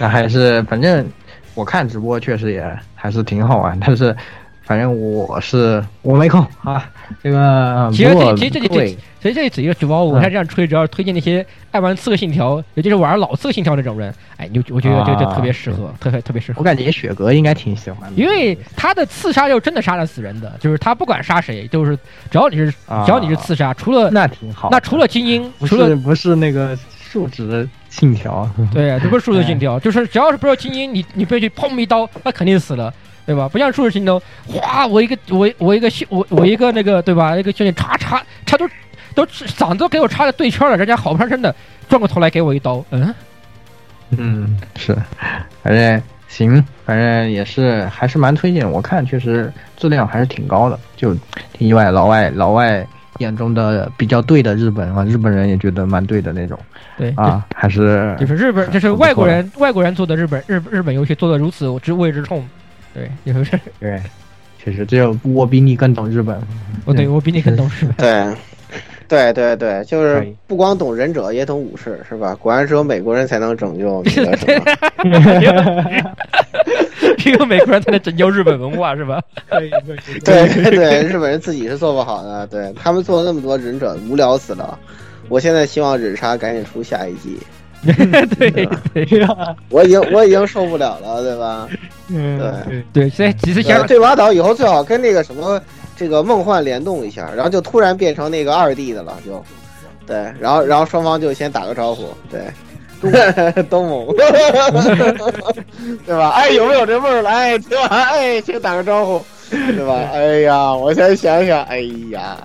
那还是反正我看直播确实也还是挺好玩，但是反正我是我没空啊。这个其实这其实这里各位所以这里只一个主播，我看这样吹，主要是推荐那些爱玩刺客信条，尤其是玩老刺客信条那种人，哎，你就我觉得这这啊特别适合，特别特别适合我。感觉雪哥应该挺喜欢的，因为他的刺杀就真的杀了死人的，就是他不管杀谁，就是只要你是啊只要你是刺杀，除了那挺好。那除了精英，不除了是不是那个 数值信条，对，这不是数字信哎条，就是只要是不是精英，你你被去砰一刀，那肯定死了，对吧？不像数字信条，哗，我一个我我一个秀我我一个那个对吧？一个兄弟插插插都都嗓子都给我插的对圈了，人家好生生的转过头来给我一刀，嗯，嗯，是，反正行，反正也是还是蛮推荐。我看确实质量还是挺高的，就挺意外。老外老外眼中的比较对的日本啊，日本人也觉得蛮对的那种。对，啊，还是就就是日本，就是外国人外国人做的日本日日本游戏做的如此之味之冲，对，就是。对，确实只有我比你更懂日本。我对我比你更懂日本。对，对对对，就是不光懂忍者，也懂武士，是吧？果然只有美国人才能拯救那个什么。只有美国人才能拯救日本文化，是吧？对对对，日本人自己是做不好的，对他们做了那么多忍者，无聊死了。我现在希望忍杀赶紧出下一季，对对我已经我已经受不了了，对吧？嗯，对，现在几次对想对马岛以后最好跟那个什么这个梦幻联动一下，然后就突然变成那个二 D 的了，就对，然后然后双方就先打个招呼，对。东猛，对吧？哎，有没有这味儿来？对吧？哎，先打个招呼，对吧？哎呀，我先想想，哎呀，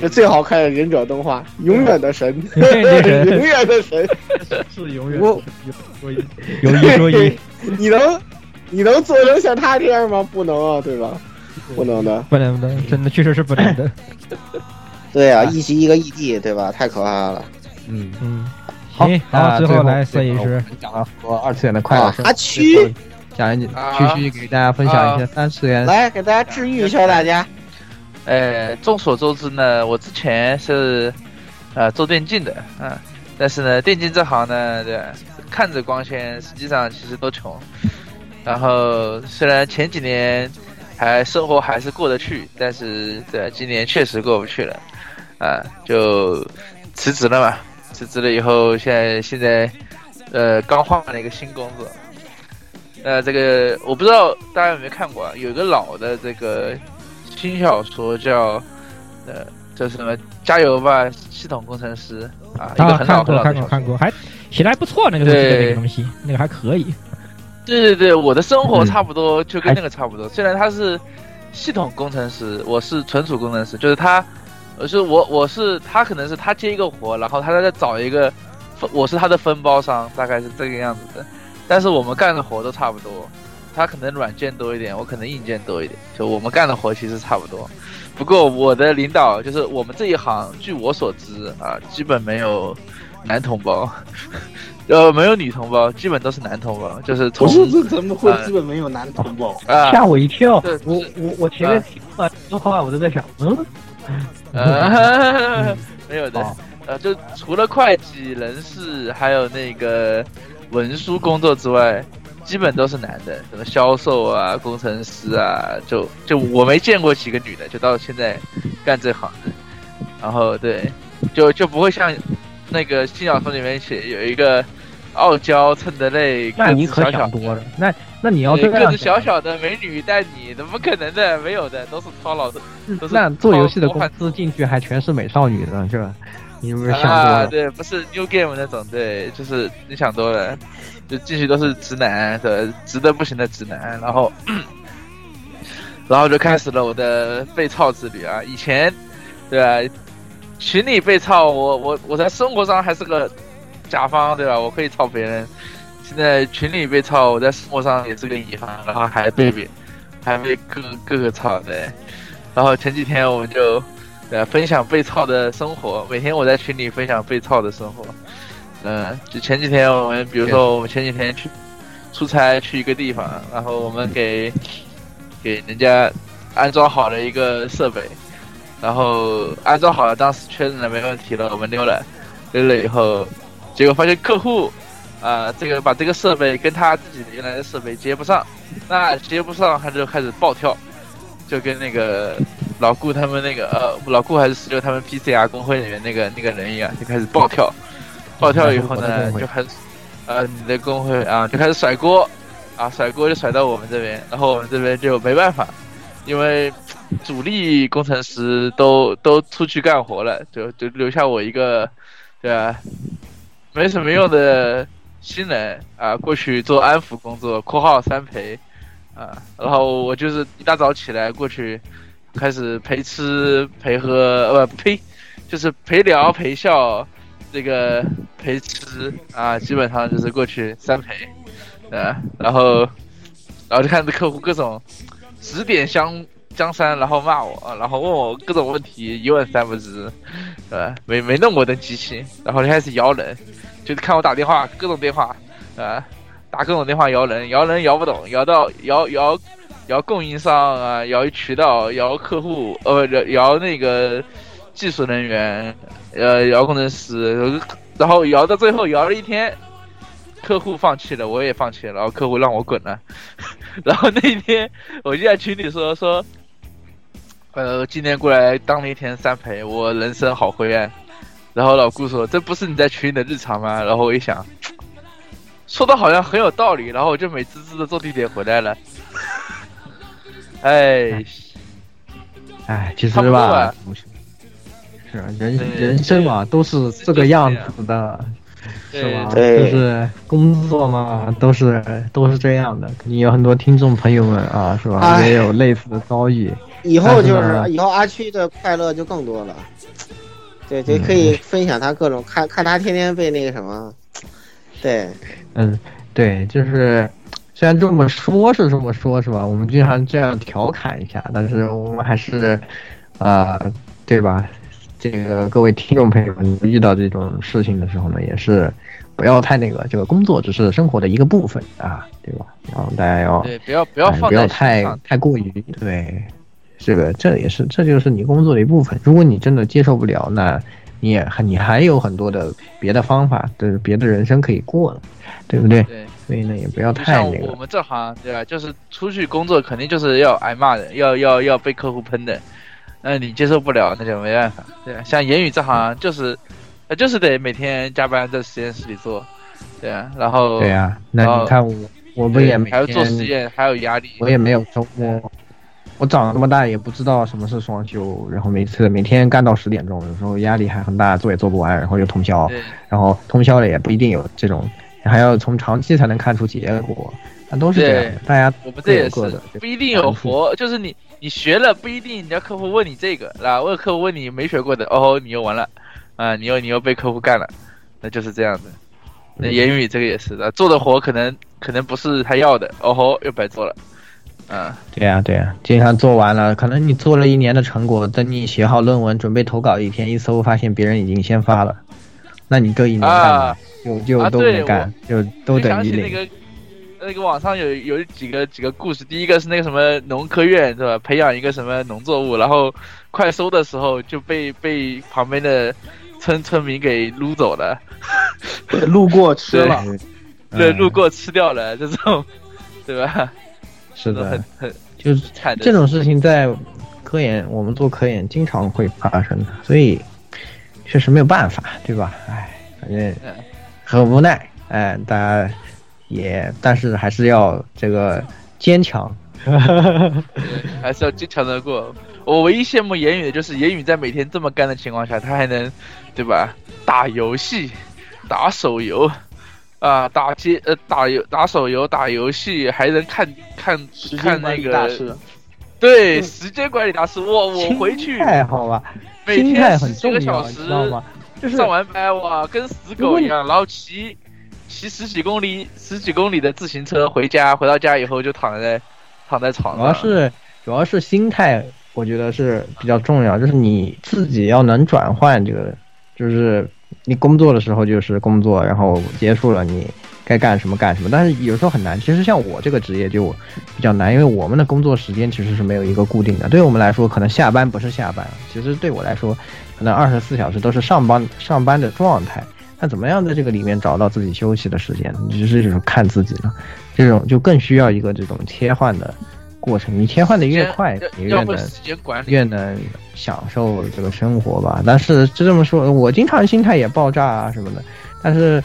这最好看的忍者动画，永远的神，永远的神，是永远我有一说一，你能你能做成像他这样吗？不能啊，对吧？不能的，不能不能，真的确实是不能的。对啊，一集一个异地，对吧？太可怕了。嗯嗯，好行，那好，最后来摄影师，讲了说二次元的快乐生活啊，区讲一啊继续给大家分享一些三次元。来给大家治愈一下大家。呃，众所周知呢，我之前是呃做电竞的啊、但是呢，电竞这行呢，对，看着光鲜，实际上其实都穷。然后虽然前几年还生活还是过得去，但是对今年确实过不去了，啊，就辞职了嘛。辞职了以后，现在现在呃刚换了一个新工作。呃，这个我不知道大家有没有看过啊，有一个老的这个新小说叫呃叫什么？加油吧，系统工程师啊，一个啊，很老很老的小说看过看过，还写的还不错，那个东西，那个还可以。对对对，我的生活嗯差不多就跟那个差不多。虽然他是系统工程师，我是存储工程师，就是他，我，是我我是他可能是他接一个活，然后他再找一个，分我是他的分包商，大概是这个样子的。但是我们干的活都差不多，他可能软件多一点，我可能硬件多一点，就我们干的活其实差不多。不过我的领导就是我们这一行，据我所知啊，基本没有男同胞，呃，没有女同胞，基本都是男同胞，就是从不是这怎么会基本没有男同胞？啊，吓我一跳！我我我前面听了这话，我都在想，嗯，呃，没有的。哦，呃，就除了会计、人事，还有那个文书工作之外，基本都是男的，什么销售啊、工程师啊，就就我没见过几个女的，就到现在干这行的。然后对，就就不会像那个新小说里面写有一个傲娇蹭的泪，那你可想多了。那那你要这样想子小小的美女带你，怎么可能的？没有的，都是操老的。都是那做游戏的公超司进去还全是美少女呢，是吧？你有没有想多啊，了？对，不是 New Game 那种，对，就是你想多了，就进去都是直男，对，直的不行的直男，然后，然后就开始了我的被操之旅啊。以前，对吧？群里被操，我我我在生活上还是个甲方，对吧？我可以操别人。现在群里被操，我在生活上也是个乙方，然后还被别，还被各各个操对。然后前几天我们就。呃、分享被操的生活，每天我在群里分享被操的生活。嗯，就前几天我们，比如说我们前几天去出差去一个地方，然后我们给给人家安装好了一个设备，然后安装好了，当时确认了没问题了，我们溜了，溜了以后，结果发现客户啊、这个把这个设备跟他自己原来的设备接不上，那接不上他就开始暴跳，就跟那个。老顾他们那个呃，老顾还是十六他们 PCR 工会里面那个那个人一样，就开始暴跳，暴跳以后呢，就开始呃你的工会啊就开始甩锅，啊甩锅就甩到我们这边，然后我们这边就没办法，因为主力工程师都都出去干活了，就就留下我一个，对吧？没什么用的新人啊，过去做安抚工作（括号三陪）啊，然后我就是一大早起来过去。开始陪吃陪喝，呃呸，就是陪聊陪笑，这个陪吃啊，基本上就是过去三陪，呃，然后然后就看着客户各种指点江江山，然后骂我，然后问我各种问题，一问三不知，呃，没没弄过的机器，然后就开始摇人，就是看我打电话，各种电话，呃，打各种电话摇人，摇人摇不懂，摇到摇摇。摇供应商啊，摇渠道，摇客户，呃，摇摇那个技术人员，呃，摇工程师，然后摇到最后摇了一天，客户放弃了，我也放弃了，然后客户让我滚了。然后那一天我就在群里说说，呃，今天过来当了一天三陪，我人生好灰暗。然后老顾说：“这不是你在群里的日常吗？”然后我一想，说的好像很有道理，然后我就美滋滋的坐地铁回来了。哎，哎，其实吧是，啊人人生嘛，都是这个样子的，是对吧？就是工作嘛，都是都是这样的。肯定有很多听众朋友们啊，是吧？哎也有类似的遭遇。以后就是以后阿区的快乐就更多了，对，就嗯可以分享他各种看看他天天被那个什么，对，嗯，对，就是虽然这么说是这么说，是吧？我们经常这样调侃一下，但是我们还是，啊，对吧？这个各位听众朋友们遇到这种事情的时候呢，也是不要太那个，这个工作只是生活的一个部分啊，对吧？然后大家要对，不要不要哎不要太。太过于对，这个这也是这就是你工作的一部分。如果你真的接受不了，那你也还你还有很多的别的方法，就是别的人生可以过了，对不对？对，所以呢，也不要太那个。我们这行，对吧？就是出去工作肯定就是要挨骂的，要要要被客户喷的。那你接受不了，那就没办法，对吧？像言语这行就是，呃，就是得每天加班在实验室里做，对啊，然后对啊、那你看我，我不也每还要做实，验，还有压力，我也没有周末。我长这么大也不知道什么是双休，然后每次每天干到十点钟，有时候压力还很大，做也做不完，然后又通宵，对然后通宵了也不一定有这种，还要从长期才能看出结果，那都是这样的。大家我们这也是不一定有活，就是你你学了不一定人家客户问你这个，那问客户问你没学过的，哦，你又完了，啊，你又你又被客户干了，那就是这样的。那嗯言语这个也是的，做的活可能可能不是他要的，哦吼，又白做了，嗯，对呀、对呀、经常做完了，可能你做了一年的成果，等你写好论文准备投稿一天，一搜发现别人已经先发了，那你这一年干嘛？啊就就都没干，就都等于零。那个网上有有几个几个故事，第一个是那个什么农科院是吧，培养一个什么农作物，然后快收的时候就被被旁边的村村民给撸走了。路过 吃了，对，嗯路过吃掉了这种，对吧？是的很，很就是这种事情在科研，我们做科研经常会发生的，所以确实没有办法，对吧？哎，反正嗯很无奈，哎，大家也，但是还是要这个坚强。还是要坚强的过。我唯一羡慕言语的就是言语在每天这么干的情况下，他还能，对吧？打游戏，打手游，啊，打街呃打游打手游打游戏，还能看看看那个，对时间管理大师。我我回去太好吧，每心态天十个小时你知道吗？就是上完班哇，跟死狗一样，然后骑骑十几公里十几公里的自行车回家，回到家以后就躺在躺在床上。主要是主要是心态，我觉得是比较重要，就是你自己要能转换这个，就是你工作的时候就是工作，然后结束了你该干什么干什么，但是有时候很难。其实像我这个职业就比较难，因为我们的工作时间其实是没有一个固定的。对我们来说，可能下班不是下班，其实对我来说，可能二十四小时都是上班上班的状态。那怎么样在这个里面找到自己休息的时间？其实就是看自己了。这种就更需要一个这种切换的过程。你切换的越快，你越能。越能享受这个生活吧。但是就这么说，我经常心态也爆炸啊什么的。但是，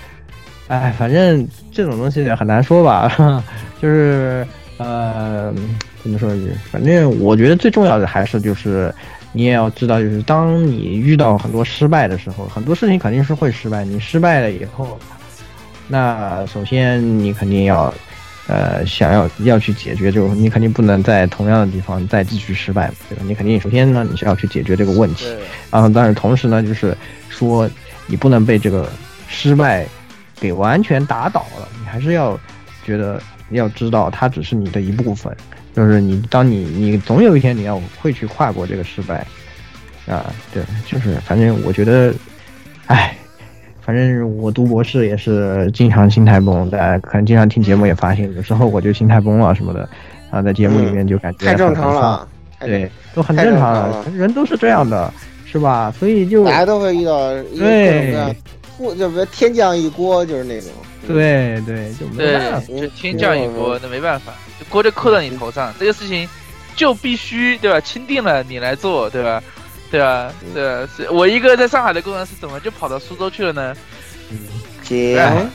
哎，反正这种东西很难说吧。就是呃，怎么说呢？反正我觉得最重要的还是就是。你也要知道，就是当你遇到很多失败的时候，很多事情肯定是会失败。你失败了以后，那首先你肯定要，呃，想要要去解决，就你肯定不能在同样的地方再继续失败，对吧？你肯定首先呢，你是要去解决这个问题，对，然后但是同时呢，就是说你不能被这个失败给完全打倒了，你还是要觉得要知道它只是你的一部分，就是你当你你总有一天你要会去跨过这个失败，啊，对，就是反正我觉得，唉。反正我读博士也是经常心态崩，大家可能经常听节目也发现，有时候我就心态崩了什么的，啊，在节目里面就感觉太正常了，对，都很正常人都是这样的，是吧？所以就大家都会遇到一个各各样锅，就比如天降一锅，就是那种。对对，就没办法。对，就天降一锅，那没办法，锅就扣到你头上，这个事情就必须对吧？钦定了你来做，对吧？对吧？对吧？是我一个在上海的工程师，怎么就跑到苏州去了呢？行，哎你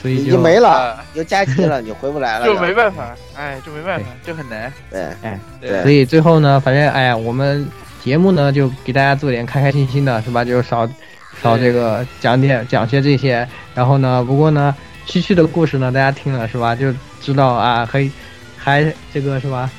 所以就就没了，啊，有假期了，你回不来了。就没办法，哎，就没办法，就很难。对哎，对所以最后呢，反正哎呀，我们节目呢，就给大家做点开开心心的，是吧？就少少这个讲点讲些这些。然后呢，不过呢，区区的故事呢，大家听了是吧，就知道啊，还还这个是吧？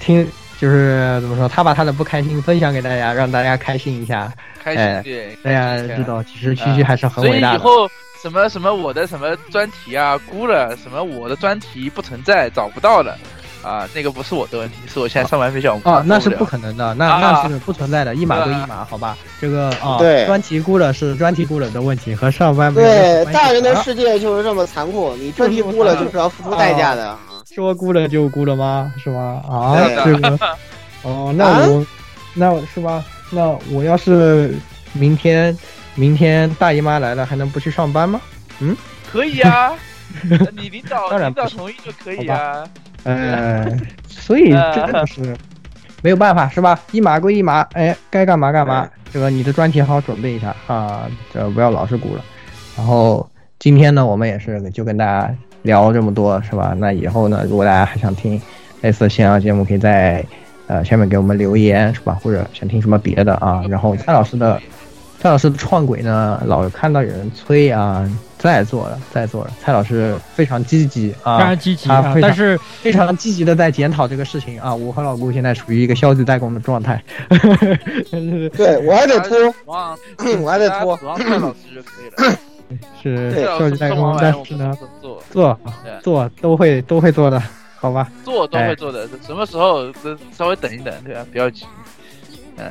听就是怎么说，他把他的不开心分享给大家，让大家开心一下。开哎心对，大家知道，其实区区还是很伟大的。以后什么什么我的什么专题啊估了，什么我的专题不存在找不到了，啊，那个不是我的问题，是我现在上班没项目哦，那是不可可能的，那啊那是不存在的，一码归一码，好吧？这个啊，对专题估了是专题估了的问题，和上班没有任对，大人的啊世界就是这么残酷，你专题估了就是要付出代价的。说估了就估了吗？是吗？啊，对这个，哦，那啊我，那是吧？那我要是明天明天大姨妈来了，还能不去上班吗？嗯可以啊，你领导当然领导同意就可以啊。呃，所以真的是没有办法，是吧？一码归一码，哎，该干嘛干嘛。这个你的专题好好准备一下啊，这不要老是鼓了。然后今天呢，我们也是就跟大家聊这么多，是吧？那以后呢，如果大家还想听类似的线上节目，可以在呃下面给我们留言，是吧？或者想听什么别的啊？然后蔡老师的蔡老师的创轨呢，老看到有人催啊，在做了，在做了。蔡老师非常积极啊，非常积极啊但是非常积极的在检讨这个事情啊。我和老顾现在处于一个消极怠工的状态，对我还得拖，我还得拖指。望蔡老师就可以了。是消极怠工，但是呢，做做做都会都会做的，好吧？做都哎会做的，什么时候稍微等一等，对吧？不要急。嗯，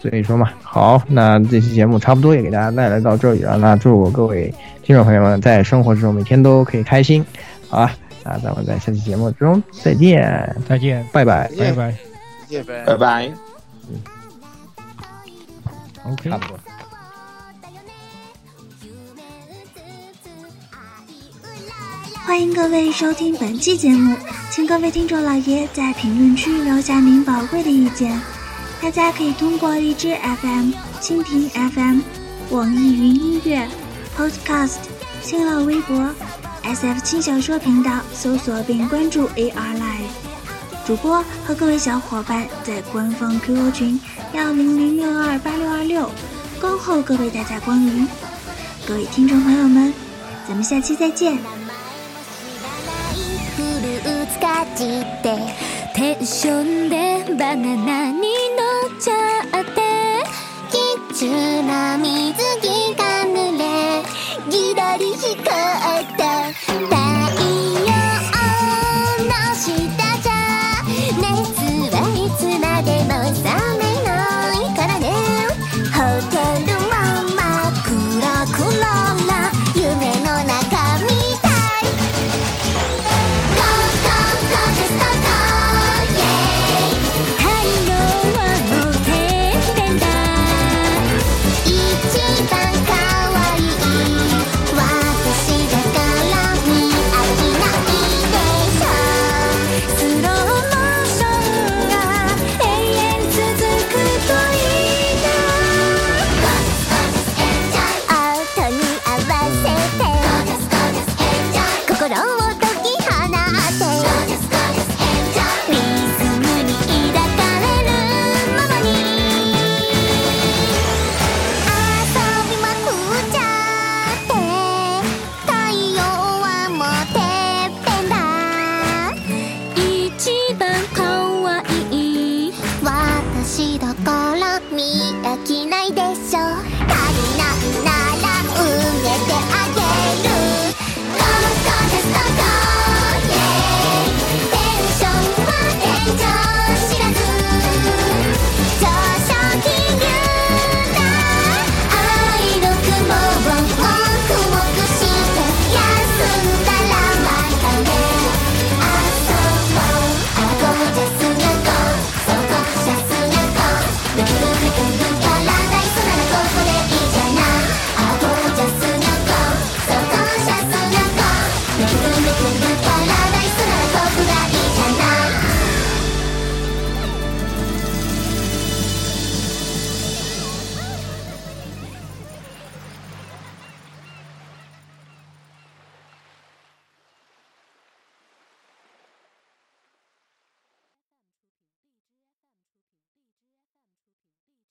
所以说嘛，好，那这期节目差不多也给大家带来到这里了。那祝各位听众朋友们在生活之中每天都可以开心，好啊？那咱们在下期节目中再见，再见，拜拜。拜拜拜拜拜拜。，OK 差。不多。欢迎各位收听本期节目，请各位听众老爷在评论区留下您宝贵的意见。大家可以通过荔枝 FM、蜻蜓 FM、网易云音乐、Podcast、新浪微博、SF 轻小说频道搜索并关注 AR Live。主播和各位小伙伴在官方 QQ 群幺零零六二八六二六恭候各位大驾光临。各位听众朋友们，咱们下期再见。フルーツかじってテンションでバナナに